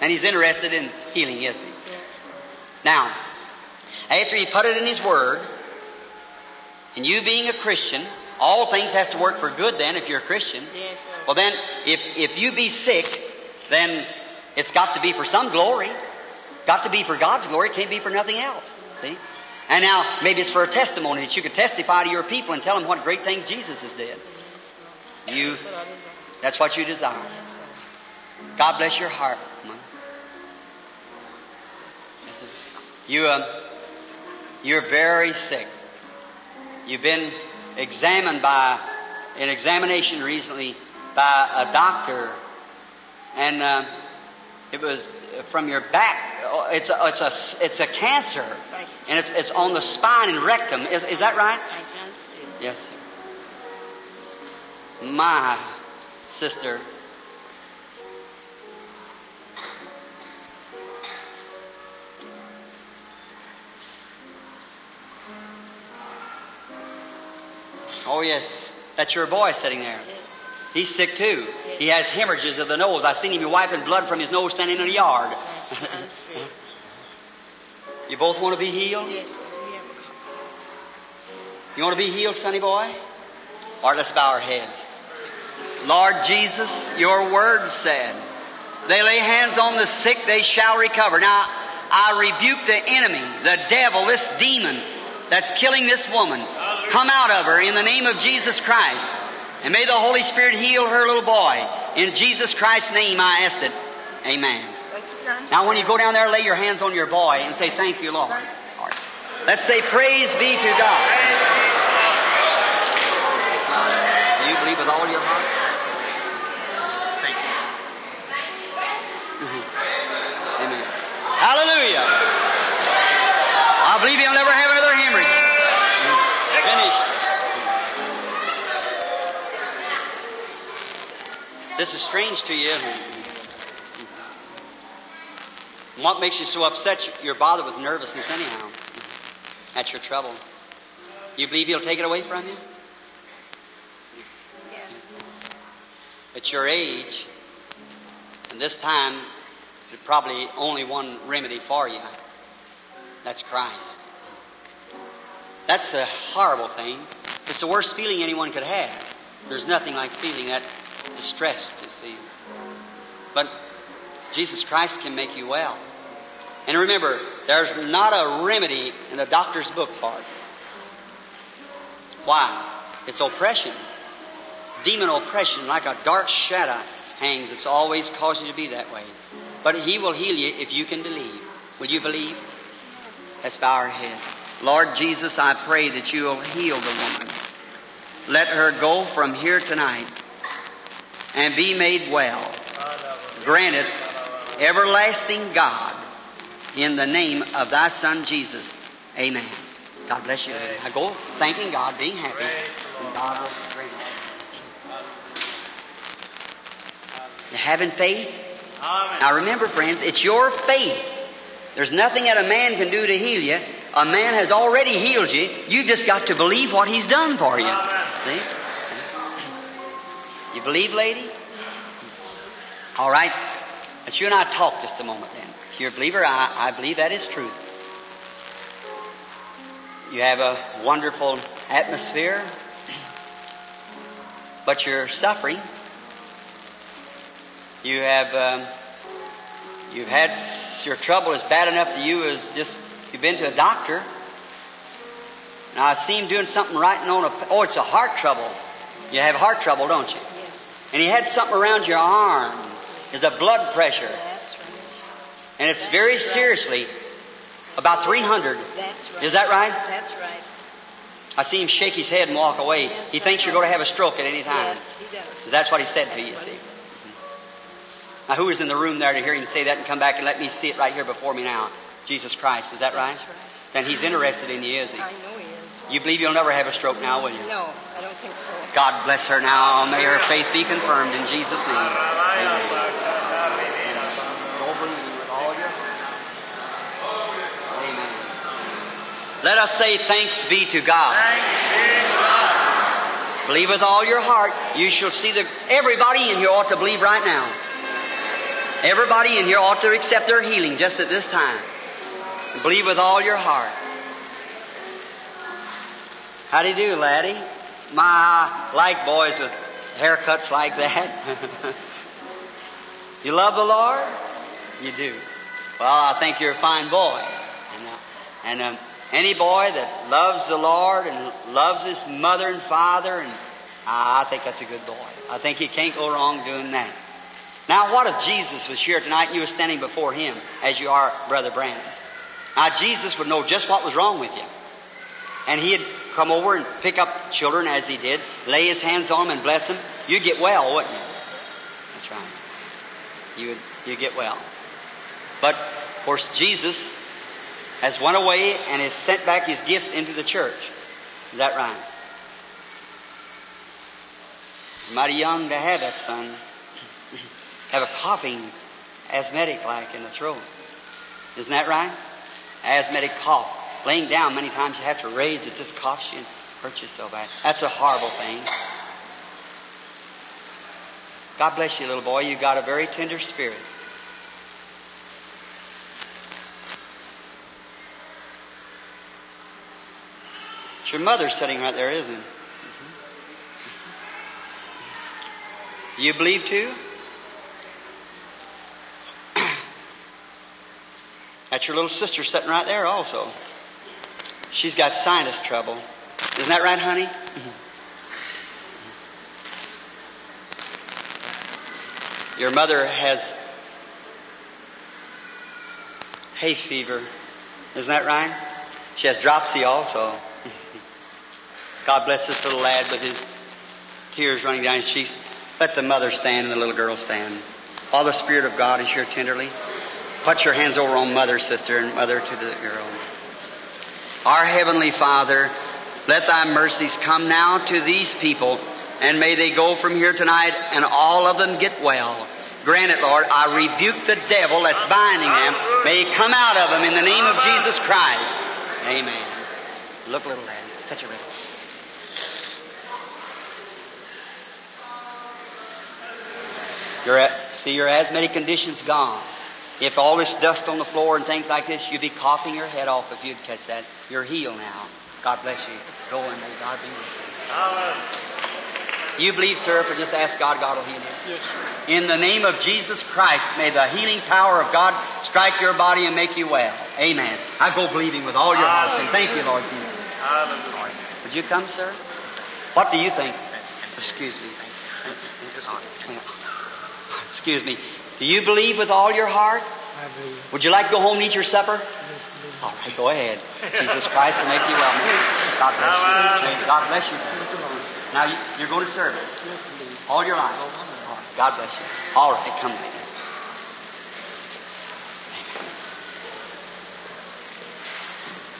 And he's interested in healing, isn't he? Yes. Now, after he put it in his word, and you being a Christian, all things has to work for good then if you're a Christian. Yes, sir. Well then, if, if you be sick, then it's got to be for some glory. Got to be for God's glory. Can't be for nothing else. See? And now, maybe it's for a testimony that you could testify to your people and tell them what great things Jesus has did. You, That's what you desire. God bless your heart, You, um, you're very sick. You've been examined by an examination recently by a doctor, and uh, it was from your back. It's a, it's a, it's a cancer, you. and it's, it's on the spine and rectum. Is, is that right? Yes, sir. My sister. Oh, yes. That's your boy sitting there. He's sick too. He has hemorrhages of the nose. I seen him wiping blood from his nose standing in the yard. I can see. You both want to be healed? Yes, sir. We have a copy. You want to be healed, sonny boy? All right, let's bow our heads. Lord Jesus, your word said, they lay hands on the sick, they shall recover. Now, I rebuke the enemy, the devil, this demon that's killing this woman. Come out of her in the name of Jesus Christ. And may the Holy Spirit heal her little boy. In Jesus Christ's name I asked it. Amen. Now, when you go down there, lay your hands on your boy and say, Thank you, Lord. Let's say, Praise be to God. Do you believe with all your heart? Thank you. Mhm. Amen. Hallelujah. I believe he'll never have another hemorrhage. Finished. This is strange to you, what makes you so upset? You're bothered with nervousness anyhow. That's your trouble. You believe he'll take it away from you? At your age, and this time, there's probably only one remedy for you. That's Christ. That's a horrible thing. It's the worst feeling anyone could have. There's nothing like feeling that distressed, you see. But Jesus Christ can make you well. And remember, there's not a remedy in the doctor's book it. Why? It's oppression. Demon oppression, like a dark shadow hangs. It's always caused you to be that way. But He will heal you if you can believe. Will you believe? Let's bow our heads. Lord Jesus, I pray that you will heal the woman. Let her go from here tonight and be made well. Granted, everlasting God, in the name of thy Son Jesus. Amen. God bless you. I go thanking God, being happy. And God will. You having faith? Now remember, friends, it's your faith. There's nothing that a man can do to heal you. A man has already healed you. You just got to believe what he's done for you. See? You believe, lady? All right. Let's you and I talk just a moment then. If you're a believer, I, I believe that is truth. You have a wonderful atmosphere, but you're suffering. You have, um, you've had, your trouble is bad enough to you as just, you've been to a doctor. Now I see him doing something writing on a, oh, it's a heart trouble. You have heart trouble, don't you? And he had something around your arm. is a blood pressure. That's right. And it's very seriously about 300. That's right. Is that right? That's right. I see him shake his head and walk away. He thinks you're going to have a stroke at any time. Yes, he does. 'Cause That's what he said to you, see. Mm-hmm. Now, who was in the room there to hear him say that and come back and let me see it right here before me now? Jesus Christ. Is that right? That's right. Then he's interested in you, is he? I know he is. You believe you'll never have a stroke now, will you? No, I don't think so. God bless her now. May her faith be confirmed in Jesus' name. Amen. With all your heart. Amen. Let us say thanks be to God. Believe with all your heart. You shall see the everybody in here ought to believe right now. Everybody in here ought to accept their healing just at this time. Believe with all your heart. How do you do, laddie? My, I like boys with haircuts like that. you love the Lord? You do. Well, I think you're a fine boy. And, uh, and um, any boy that loves the Lord and loves his mother and father, and I think that's a good boy. I think he can't go wrong doing that. Now, what if Jesus was here tonight and you were standing before him as you are, Brother Branham? Now, Jesus would know just what was wrong with you. And he'd come over and pick up children as he did, lay his hands on them and bless them. You'd get well, wouldn't you? That's right. You would, you get well. But, of course, Jesus has went away and has sent back his gifts into the church. Is that right? Mighty young to have that son. have a coughing, asthmatic like in the throat. Isn't that right? Asthmatic cough. Laying down many times you have to raise it, just costs you and hurts you so bad. That's a horrible thing. God bless you, little boy. You've got a very tender spirit. It's your mother sitting right there, isn't it? You believe too? That's your little sister sitting right there also. She's got sinus trouble. Isn't that right, honey? Mm-hmm. Your mother has hay fever. Isn't that right? She has dropsy also. God bless this little lad with his tears running down his cheeks. Let the mother stand and the little girl stand. All the Spirit of God is here tenderly. Put your hands over on mother, sister, and mother to the girl. Our Heavenly Father, let thy mercies come now to these people, and may they go from here tonight and all of them get well. Grant it, Lord. I rebuke the devil that's binding them. May he come out of them in the name of Jesus Christ. Amen. Look, little lad. Touch your wrist. Your, see, your asthmatic condition's gone. If all this dust on the floor and things like this, you'd be coughing your head off if you'd catch that. You're healed now. God bless you. Go and may God be with you. You believe, sir, if I just ask God, God will heal you. Yes, In the name of Jesus Christ, may the healing power of God strike your body and make you well. Amen. I go believing with all your heart. Say, thank you, Lord Jesus. Would you come, sir? What do you think? Excuse me. Excuse me. Do you believe with all your heart? I believe. Would you like to go home and eat your supper? Yes, believe. All right, go ahead. Jesus Christ will make you well. God bless you. God bless you. Now you, you're going to serve it all your life. All right, God bless you. All right, come later.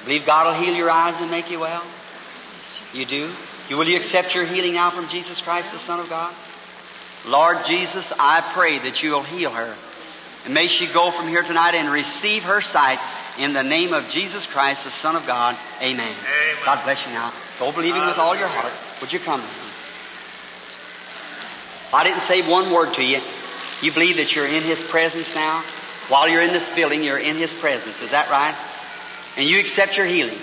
Believe God will heal your eyes and make you well? You do? You, will you accept your healing now from Jesus Christ, the Son of God? Lord Jesus, I pray that you will heal her. And may she go from here tonight and receive her sight in the name of Jesus Christ, the Son of God. Amen. God bless you now. Go believing with all your heart. Would you come? I didn't say one word to you. You believe that you're in His presence now? While you're in this building, you're in His presence. Is that right? And you accept your healing.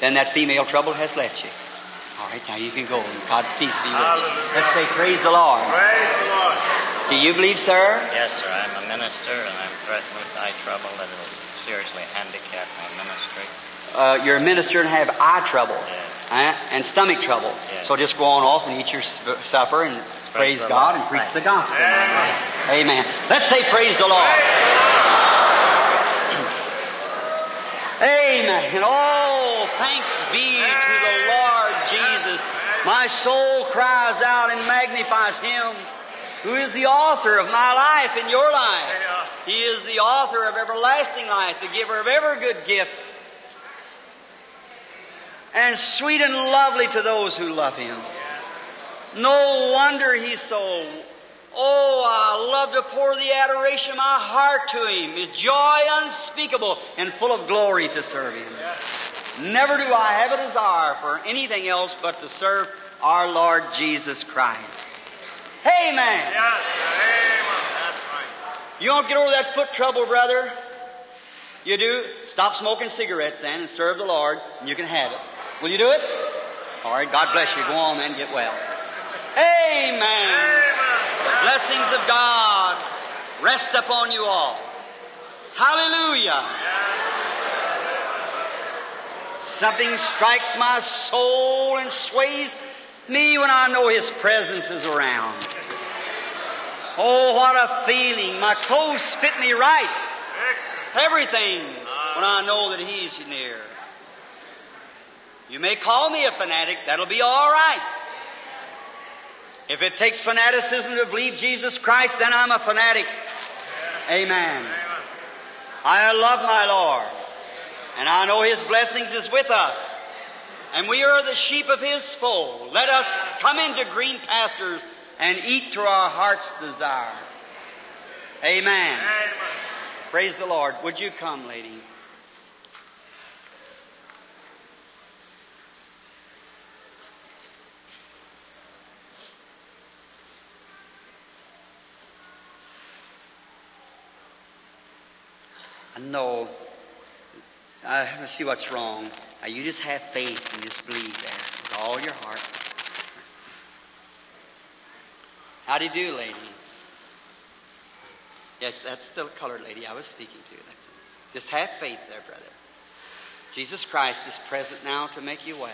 Then that female trouble has left you. All right, now you can go and God's peace be with you. Let's say, Praise the Lord. Praise the Lord. Do you believe, sir? Yes, sir. I'm a minister, and I'm threatened with eye trouble that will seriously handicap my ministry. Uh, you're a minister and have eye trouble Yes. uh, and stomach trouble. Yes. So just go on off and eat your supper and praise the God Lord. and preach Right. the gospel. Amen. Let's say praise the Lord. Amen. And Oh, thanks be to the Lord Jesus. My soul cries out and magnifies Him who is the author of my life and your life. He is the author of everlasting life, the giver of every good gift, and sweet and lovely to those who love Him. No wonder He's so. Oh, I love to pour the adoration of my heart to Him. With joy unspeakable and full of glory to serve Him. Never do I have a desire for anything else but to serve our Lord Jesus Christ. Amen. Yes. Amen. That's right. You don't get over that foot trouble, brother. You do? Stop smoking cigarettes then and serve the Lord, and you can have it. Will you do it? All right, God bless you. Go on and get well. Amen. The blessings of God rest upon you all. Hallelujah. Something strikes my soul and sways me when I know His presence is around. Oh, what a feeling. My clothes fit me right. Everything when I know that He's near. You may call me a fanatic. That'll be all right. If it takes fanaticism to believe Jesus Christ, then I'm a fanatic. Amen. I love my Lord. And I know His blessings is with us. And we are the sheep of His fold. Let us come into green pastures and eat to our heart's desire. Amen. Praise the Lord. Would you come, lady? No. Uh, let's see what's wrong. Now, you just have faith and just believe there with all your heart. How do you do, lady? Yes, that's the colored lady I was speaking to. That's it. Just have faith there, brother. Jesus Christ is present now to make you well.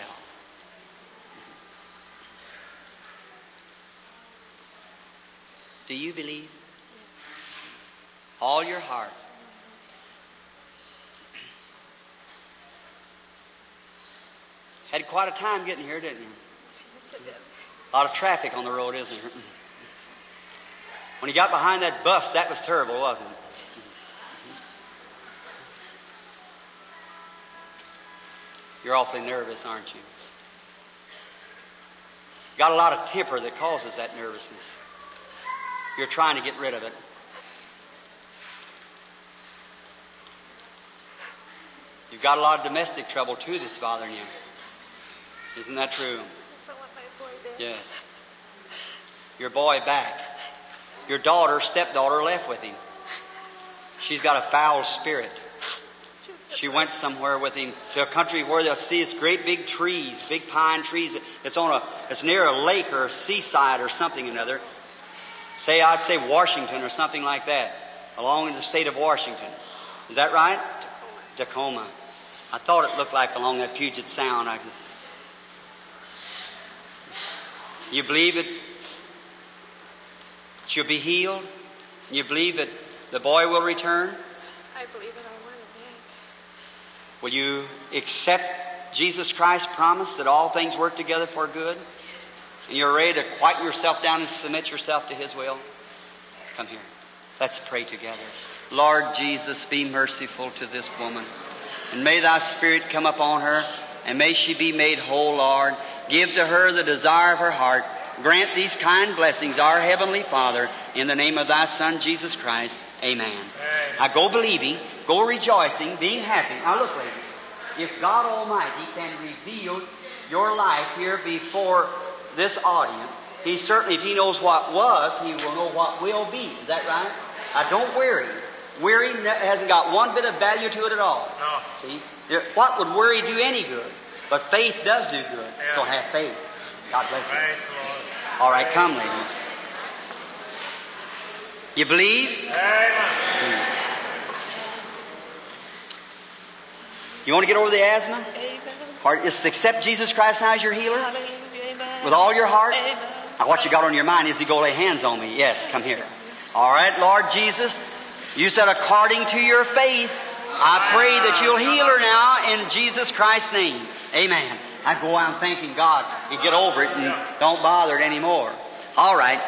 Do you believe? All your heart. Had quite a time getting here, didn't you? A lot of traffic on the road, isn't there? When he got behind that bus, that was terrible, wasn't it? You're awfully nervous, aren't you? Got a lot of temper that causes that nervousness. You're trying to get rid of it. You've got a lot of domestic trouble too that's bothering you. Isn't that true? Yes. Your boy back. Your daughter, stepdaughter, left with him. She's got a foul spirit. She went somewhere with him to a country where they'll see it's great big trees, big pine trees. It's on a, it's near a lake or a seaside or something or another. Say, I'd say Washington or something like that, along in the state of Washington. Is that right? Tacoma. I thought it looked like along that Puget Sound. I could... You believe it? She'll be healed? You believe that the boy will return? I believe in our word, yeah. Will you accept Jesus Christ's promise that all things work together for good? Yes. And you're ready to quiet yourself down and submit yourself to His will? Come here. Let's pray together. Lord Jesus, be merciful to this woman. And may thy spirit come upon her, and may she be made whole, Lord. Give to her the desire of her heart. Grant these kind blessings, our Heavenly Father, in the name of thy Son, Jesus Christ. Amen. Now go believing, go rejoicing, being happy. Now look, ladies. If God Almighty can reveal your life here before this audience, He certainly, if He knows what was, He will know what will be. Is that right? I don't worry. Worry hasn't got one bit of value to it at all. No. See? What would worry do any good? But faith does do good. So have faith. God bless you. Praise. All right, come, ladies. You believe? Amen. You want to get over the asthma? Amen. Or just accept Jesus Christ now as your healer? Amen. With all your heart? Amen. Now, what you got on your mind is you go lay hands on me. Yes, come here. All right, Lord Jesus, you said according to your faith, I pray that you'll heal her now in Jesus Christ's name. Amen. I go out thanking God. You get over it and don't bother it anymore. All right.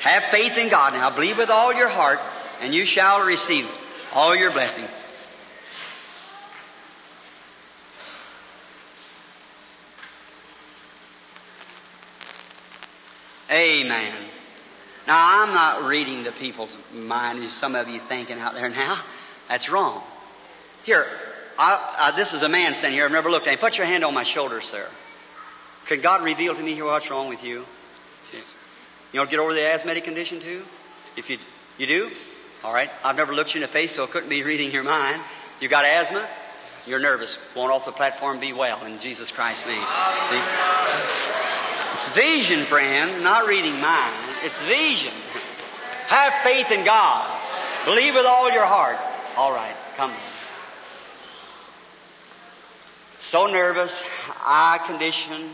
Have faith in God now. Believe with all your heart and you shall receive all your blessing. Amen. Now, I'm not reading the people's mind, as some of you thinking out there now. That's wrong. Here, I, I, this is a man standing here. I've never looked at him. Put your hand on my shoulder, sir. Could God reveal to me here what's wrong with you? Yes. You want to get over the asthmatic condition too? If you you do, all right. I've never looked you in the face, so I couldn't be reading your mind. You got asthma. You're nervous. Going off the platform, be well in Jesus Christ's name. See? It's vision, friend, not reading mind. It's vision. Have faith in God. Believe with all your heart. All right, come. So nervous, eye condition,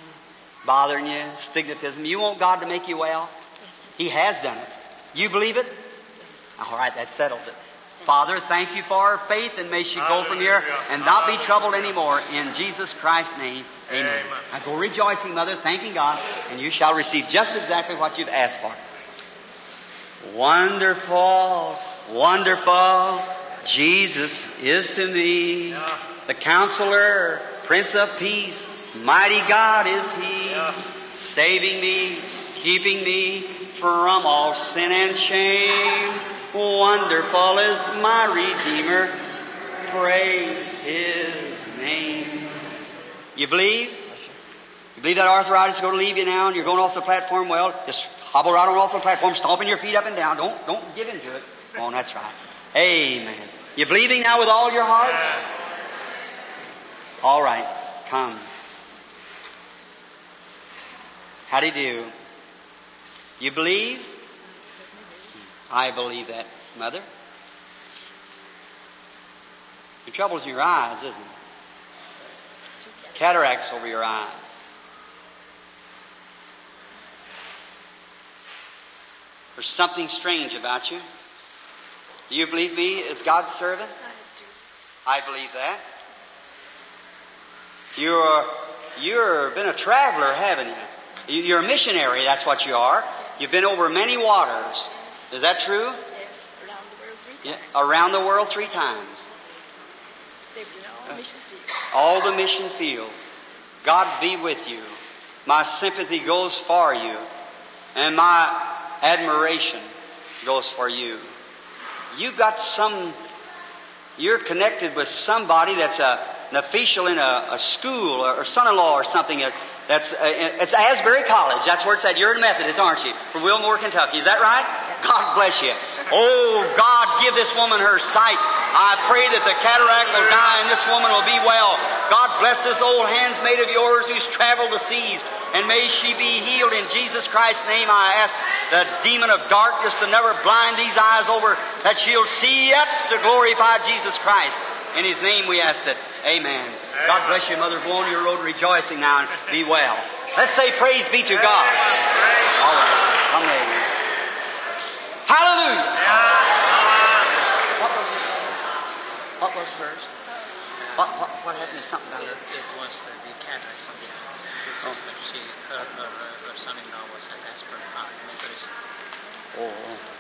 bothering you, stigmatism. You want God to make you well? He has done it. You believe it? All right, that settles it. Father, thank you for her faith, and may she go from here and not be troubled anymore. In Jesus Christ's name, amen. Amen. Now go rejoicing, Mother, thanking God, and you shall receive just exactly what you've asked for. Wonderful, wonderful, Jesus is to me the counselor, Prince of Peace, mighty God is He, saving me, keeping me from all sin and shame. Wonderful is my Redeemer, praise His name. You believe? You believe that arthritis is going to leave you now and you're going off the platform? Well, just hobble right on off the platform, stomping your feet up and down. Don't, don't give into it. Oh, that's right. Amen. You believing now with all your heart? All right. Come. How do you do? You believe? I believe that, Mother. The trouble's in your eyes, isn't it? Cataracts over your eyes. There's something strange about you. Do you believe me as God's servant? I believe that. You're, you're been a traveler, haven't you? You- You're a missionary, that's what you are. You've been over many waters. Is that true? Yes, around the world three Yeah, times. around the world three times. They've been all mission fields. All the mission fields. God be with you. My sympathy goes for you. And my admiration goes for you. You've got some, you're connected with somebody that's a, an official in a, a school or, or son-in-law or something. that- That's, uh, it's Asbury College. That's where it's at. You're in Methodist, aren't you? From Wilmore, Kentucky. Is that right? God bless you. Oh, God, give this woman her sight. I pray that the cataract will die and this woman will be well. God bless this old handsmaid of yours who's traveled the seas. And may she be healed in Jesus Christ's name. I ask the demon of darkness to never blind these eyes over, that she'll see yet to glorify Jesus Christ. In His name we ask it. Amen. God bless you, Mother. Go on your road rejoicing now and be well. Let's say praise be to God. All right. Come lady. Hallelujah. What was, what was hers? What, what, what happened to something down there? It was uh, the cataract, something else. His Oh. sister, she, her, her, uh, her son-in-law was at Aspen Park, Methodist. Oh.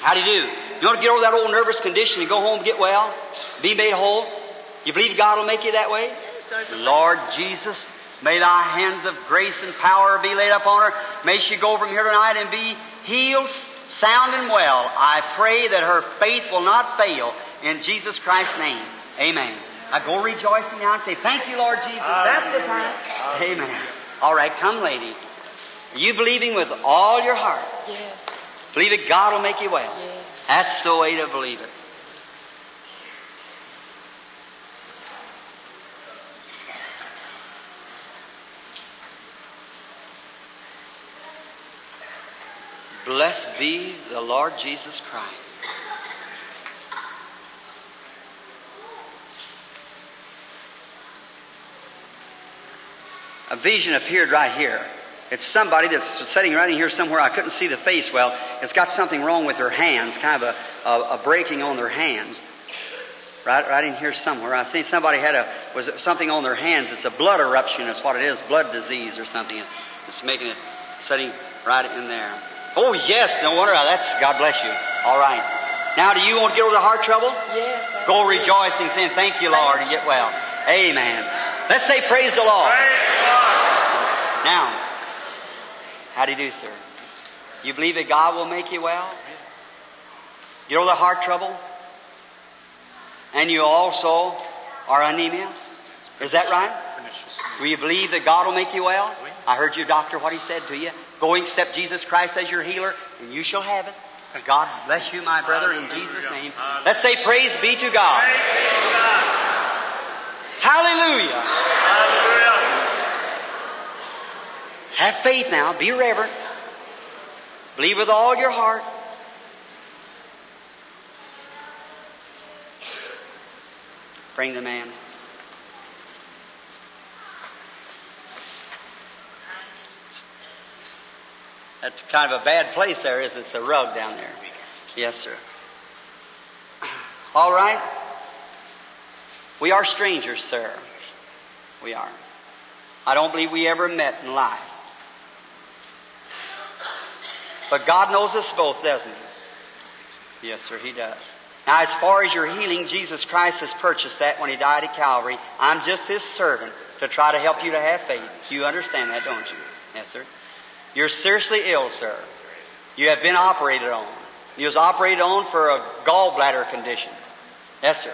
How do you do? You want to get over that old nervous condition and go home and get well? Be made whole? You believe God will make you that way? Lord Jesus, may thy hands of grace and power be laid upon her. May she go from here tonight and be healed, sound and well. I pray that her faith will not fail in Jesus Christ's name. Amen. Now go rejoicing now and say, Thank you, Lord Jesus. That's the time. Amen. All right, come, lady. Are you believing with all your heart? Yes. Believe it, God will make you well. Yes. That's the way to believe it. Blessed be the Lord Jesus Christ. A vision appeared right here. It's somebody that's sitting right in here somewhere. I couldn't see the face well. It's got something wrong with their hands, kind of a, a, a breaking on their hands. Right, right in here somewhere. I see somebody had a was something on their hands. It's a blood eruption. Is what it is. Blood disease or something. It's making it sitting right in there. Oh yes, no wonder. That's God bless you. All right. Now, do you want to get over the heart trouble? Yes. I Go do. rejoicing, saying, Thank you, Lord, and get well. Amen. Let's say, Praise the Lord. Now, how do you do, sir? You believe that God will make you well? Over the heart trouble? And you also are anemia? Is that right? Do you believe that God will make you well? I heard your doctor what he said to you. Go and accept Jesus Christ as your healer, and you shall have it. God bless you, my brother, in Jesus' name. Let's say praise be to God. Hallelujah. Have faith now. Be reverent. Believe with all your heart. Bring the man. That's kind of a bad place there, isn't it? It's a rug down there. Yes, sir. All right. We are strangers, sir. We are. I don't believe we ever met in life. But God knows us both, doesn't He? Yes, sir, He does. Now, as far as your healing, Jesus Christ has purchased that when He died at Calvary. I'm just His servant to try to help you to have faith. You understand that, don't you? Yes, sir. You're seriously ill, sir. You have been operated on. You was operated on for a gallbladder condition. Yes, sir.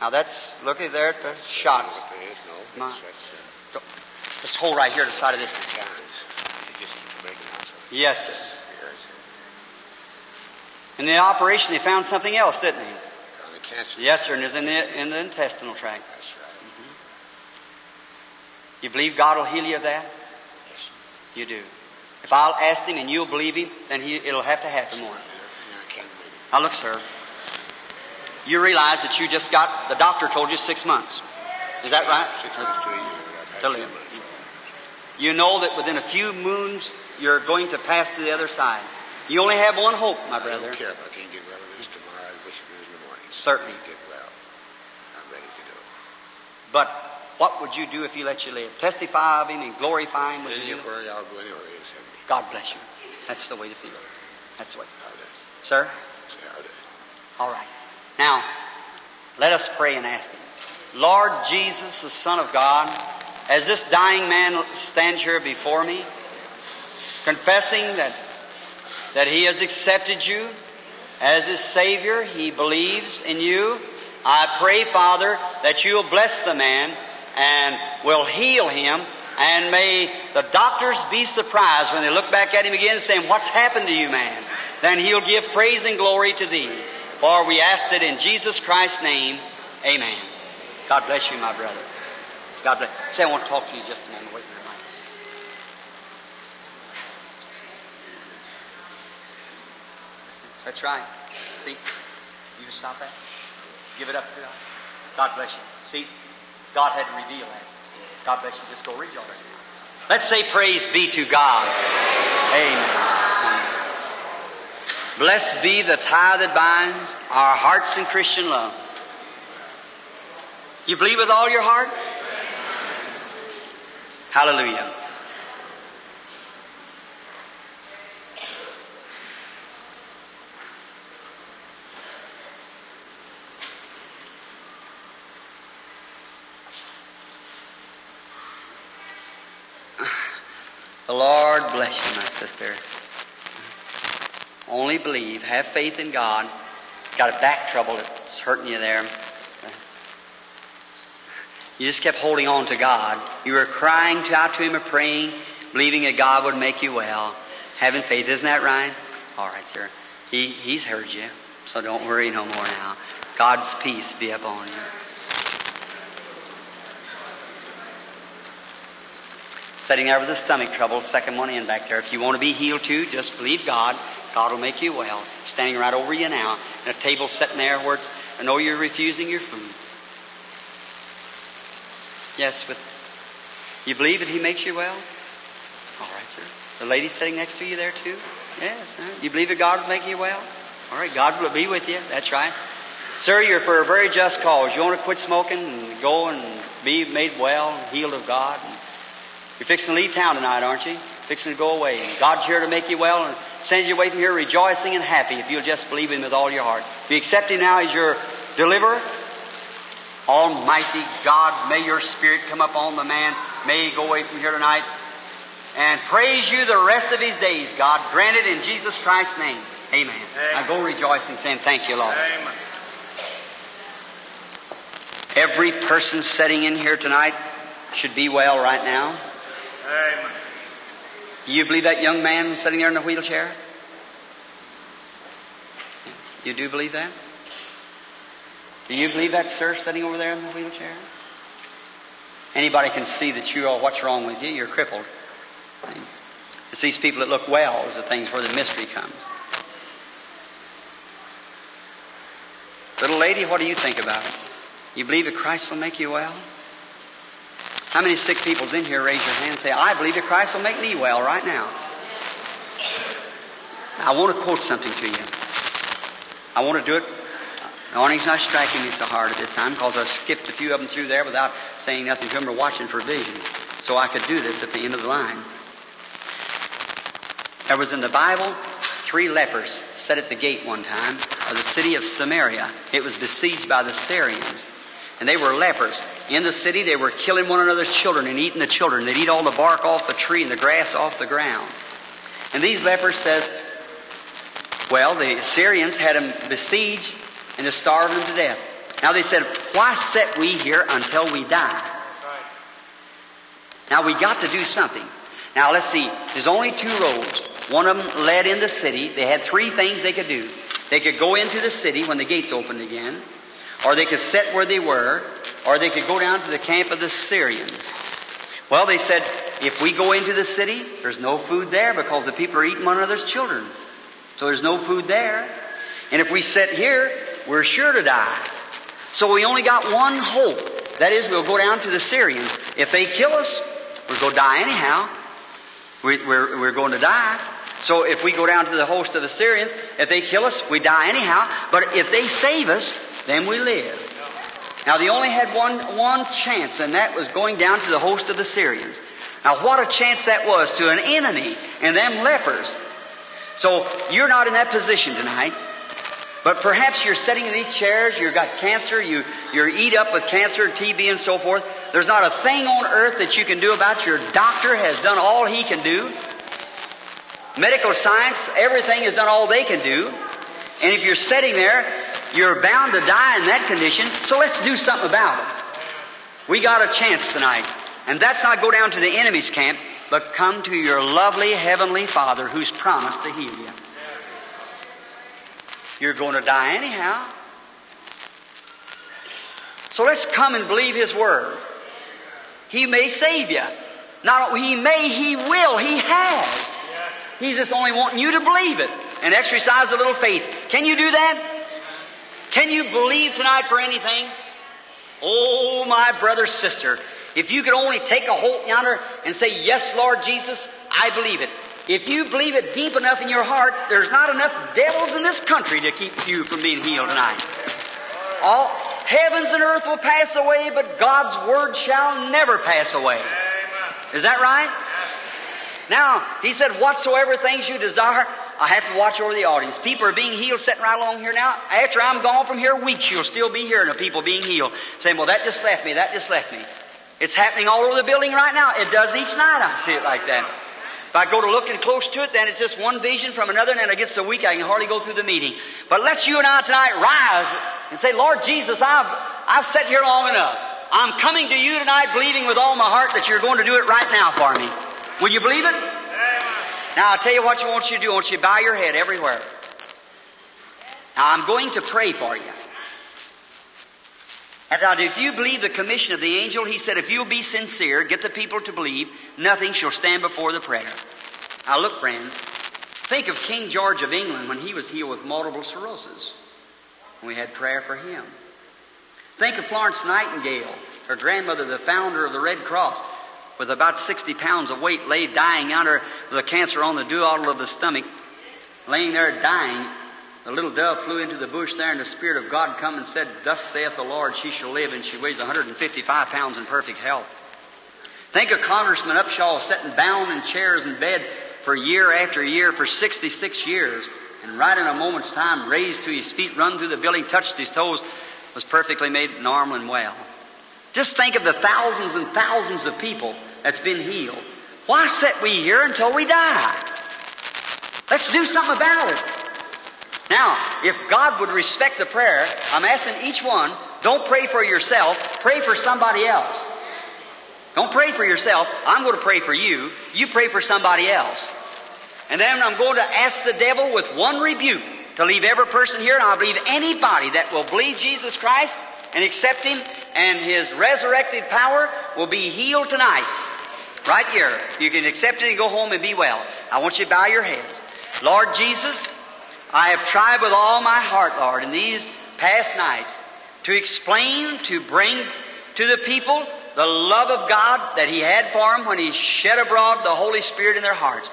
Now that's, look at there at the shots. My- Just hold right here to the side of this. Yes, sir. In the operation, they found something else, didn't they? Yes, sir, and it's in the, in the intestinal tract. That's right. Mm-hmm. You believe God will heal you of that? Yes. You do. If I'll ask Him and you'll believe Him, then he, it'll have to happen more. Now look, sir. You realize that you just got, the doctor told you six months. Is that right? To live. You know that within a few moons, you're going to pass to the other side. You only have one hope, my brother. I don't care if I can't get well at least tomorrow. I wish it was in the morning. Certainly. Get well. I'm ready to do it. But what would you do if He let you live? Testify of Him and glorify Him with you? Anywhere I'll go anywhere you send me. God bless you. That's the way to feel. That's the way. Sir? Say, I'll do it. All right. Now, let us pray and ask Him. Lord Jesus, the Son of God, as this dying man stands here before me, confessing that, that he has accepted you as his Savior, he believes in you. I pray, Father, that you will bless the man and will heal him, and may the doctors be surprised when they look back at him again saying, What's happened to you, man? Then he'll give praise and glory to thee. For we asked it in Jesus Christ's name. Amen. God bless you, my brother. God bless. Say, I want to talk to you just a moment. Wait a minute. That's right. See, You stop that? Give it up to God. God bless you. See, God had to reveal that. God bless you. Just go rejoice. Let's say praise be to God. Amen. Blessed be the tie that binds our hearts in Christian love. You believe with all your heart? Hallelujah. The Lord bless you, my sister. Only believe. Have faith in God. Got a back trouble that's hurting you there. You just kept holding on to God. You were crying out to Him and praying, believing that God would make you well. Having faith. Isn't that right? All right, sir. He, he's heard you. So don't worry no more now. God's peace be upon you. Sitting there with a stomach trouble, second one in back there. If you want to be healed too, just believe God. God will make you well. Standing right over you now. And a table sitting there where it's, I know you're refusing your food. Yes, but you believe that He makes you well? All right, sir. The lady sitting next to you there too? Yes. Huh? You believe that God will make you well? All right, God will be with you. That's right. Sir, you're for a very just cause. You want to quit smoking and go and be made well and healed of God. And you're fixing to leave town tonight, aren't you? Fixing to go away. And God's here to make you well and send you away from here rejoicing and happy if you'll just believe Him with all your heart. If you accept Him now as your deliverer, Almighty God, may your spirit come upon the man. May he go away from here tonight and praise you the rest of his days, God. Grant it in Jesus Christ's name. Amen. Amen. Now go rejoicing, saying, Thank you, Lord. Amen. Every person sitting in here tonight should be well right now. Amen. Do you believe that young man sitting there in the wheelchair? You do believe that? Do you believe that, sir, sitting over there in the wheelchair? Anybody can see that you are what's wrong with you. You're crippled. It's these people that look well is the things where the mystery comes. Little lady, what do you think about it? You believe that Christ will make you well? How many sick people's in here raise your hand and say, I believe that Christ will make me well right now? I want to quote something to you. I want to do it. The awning's not striking me so hard at this time because I skipped a few of them through there without saying nothing to them or watching for vision. So I could do this at the end of the line. There was in the Bible three lepers sat at the gate one time of the city of Samaria. It was besieged by the Syrians. And they were lepers. In the city, they were killing one another's children and eating the children. They'd eat all the bark off the tree and the grass off the ground. And these lepers says, well, the Syrians had them besieged and to starve them to death. Now they said, why sit we here until we die? Now we got to do something. Now let's see. There's only two roads. One of them led in the city. They had three things they could do. They could go into the city when the gates opened again, or they could sit where they were, or they could go down to the camp of the Syrians. Well, they said, if we go into the city, there's no food there because the people are eating one another's children. So there's no food there. And if we sit here, we're sure to die. So we only got one hope. That is, we'll go down to the Syrians. If they kill us, we're going to die anyhow. We, we're, we're going to die. So if we go down to the host of the Syrians, if they kill us, we die anyhow. But if they save us, then we live. Now they only had one, one chance, and that was going down to the host of the Syrians. Now what a chance that was to an enemy and them lepers. So you're not in that position tonight. But perhaps you're sitting in these chairs, you've got cancer, you, you're eat up with cancer, TB and so forth. There's not a thing on earth that you can do about it. Your doctor has done all he can do. Medical science, everything has done all they can do. And if you're sitting there, you're bound to die in that condition, so let's do something about it. We got a chance tonight. And that's not go down to the enemy's camp, but come to your lovely heavenly Father who's promised to heal you. You're going to die anyhow. So let's come and believe His Word. He may save you. Not He may, He will, He has. He's just only wanting you to believe it and exercise a little faith. Can you do that? Can you believe tonight for anything? Oh, my brother, sister, if you could only take a hold yonder and say, Yes, Lord Jesus, I believe it. If you believe it deep enough in your heart, there's not enough devils in this country to keep you from being healed tonight. All heavens and earth will pass away, but God's word shall never pass away. Is that right? Now, he said, whatsoever things you desire, I have to watch over the audience. People are being healed sitting right along here now. After I'm gone from here weeks, you'll still be hearing of people being healed. Saying, well, that just left me, that just left me. It's happening all over the building right now. It does each night. I see it like that. If I go to looking close to it, then it's just one vision from another, and then it gets so weak I can hardly go through the meeting. But let's you and I tonight rise and say, Lord Jesus, I've, I've sat here long enough. I'm coming to you tonight believing with all my heart that you're going to do it right now for me. Will you believe it? Now I'll tell you what you want you to do. I want you to bow your head everywhere. Now I'm going to pray for you. And now, if you believe the commission of the angel, he said, if you'll be sincere, get the people to believe, nothing shall stand before the prayer. Now look, friends, think of King George of England when he was healed with multiple sclerosis. We had prayer for him. Think of Florence Nightingale, her grandmother, the founder of the Red Cross, with about 60 pounds of weight, lay dying under the cancer on the duodenal of the stomach, laying there dying. The little dove flew into the bush there, and the Spirit of God come and said, Thus saith the Lord, she shall live, and she weighs 155 pounds in perfect health. Think of Congressman Upshaw sitting bound in chairs in bed for year after year for 66 years, and right in a moment's time raised to his feet, run through the building, touched his toes, was perfectly made normal and well. Just think of the thousands and thousands of people that's been healed. Why sit we here until we die? Let's do something about it. Now, if God would respect the prayer, I'm asking each one, don't pray for yourself, pray for somebody else. Don't pray for yourself. I'm going to pray for you. You pray for somebody else. And then I'm going to ask the devil with one rebuke to leave every person here, and I believe anybody that will believe Jesus Christ and accept Him and His resurrected power will be healed tonight. Right here. You can accept it and go home and be well. I want you to bow your heads. Lord Jesus, I have tried with all my heart, Lord, in these past nights to explain, to bring to the people the love of God that He had for them when He shed abroad the Holy Spirit in their hearts.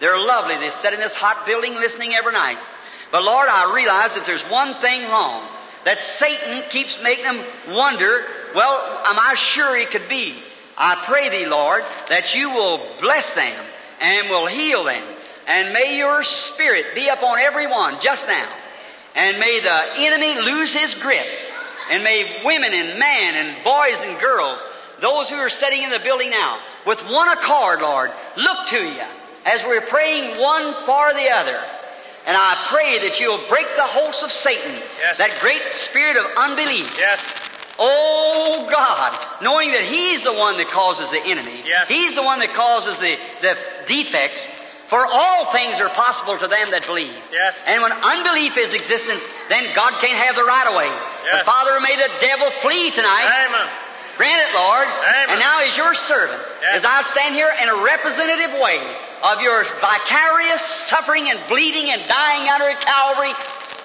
They're lovely. They sit in this hot building listening every night. But Lord, I realize that there's one thing wrong. That Satan keeps making them wonder, well, am I sure he could be? I pray thee, Lord, that you will bless them and will heal them. And may your spirit be upon everyone just now. And may the enemy lose his grip. And may women and men and boys and girls, those who are sitting in the building now, with one accord, Lord, look to you as we're praying one for the other. And I pray that you'll break the holds of Satan, Yes. that great spirit of unbelief. Yes. Oh God, knowing that He's the one that causes the enemy. Yes. He's the one that causes the, the defects. For all things are possible to them that believe. Yes. And when unbelief is existence, then God can't have the right of way. Yes. But Father, may the devil flee tonight. Amen. Grant it, Lord. Amen. And now as your servant, Yes. as I stand here in a representative way of your vicarious suffering and bleeding and dying under at Calvary,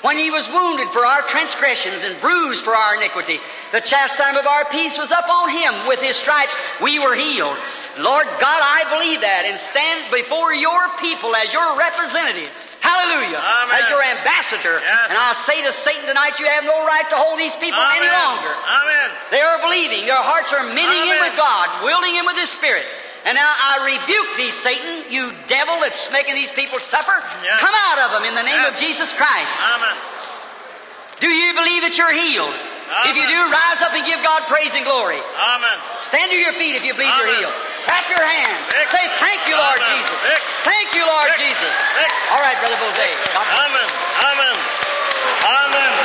when he was wounded for our transgressions and bruised for our iniquity, the chastisement of our peace was upon him. With his stripes we were healed. Lord God, I believe that and stand before your people as your representative. Hallelujah. Amen. As your ambassador. Yes. And I say to Satan tonight, you have no right to hold these people any longer. Amen. They are believing. Their hearts are mending in with God, wielding Him with His Spirit. And now I rebuke thee, Satan, you devil that's making these people suffer. Yes. Come out of them in the name Yes. of Jesus Christ. Amen. Do you believe that you're healed? If you do, rise up and give God praise and glory. Amen. Stand to your feet if you believe you're Amen. healed. Clap your hands. Say, thank you, Lord Amen. Jesus. Vic. Thank you, Lord Vic. Jesus. Vic. All right, Brother Boze. Amen. Amen. Amen.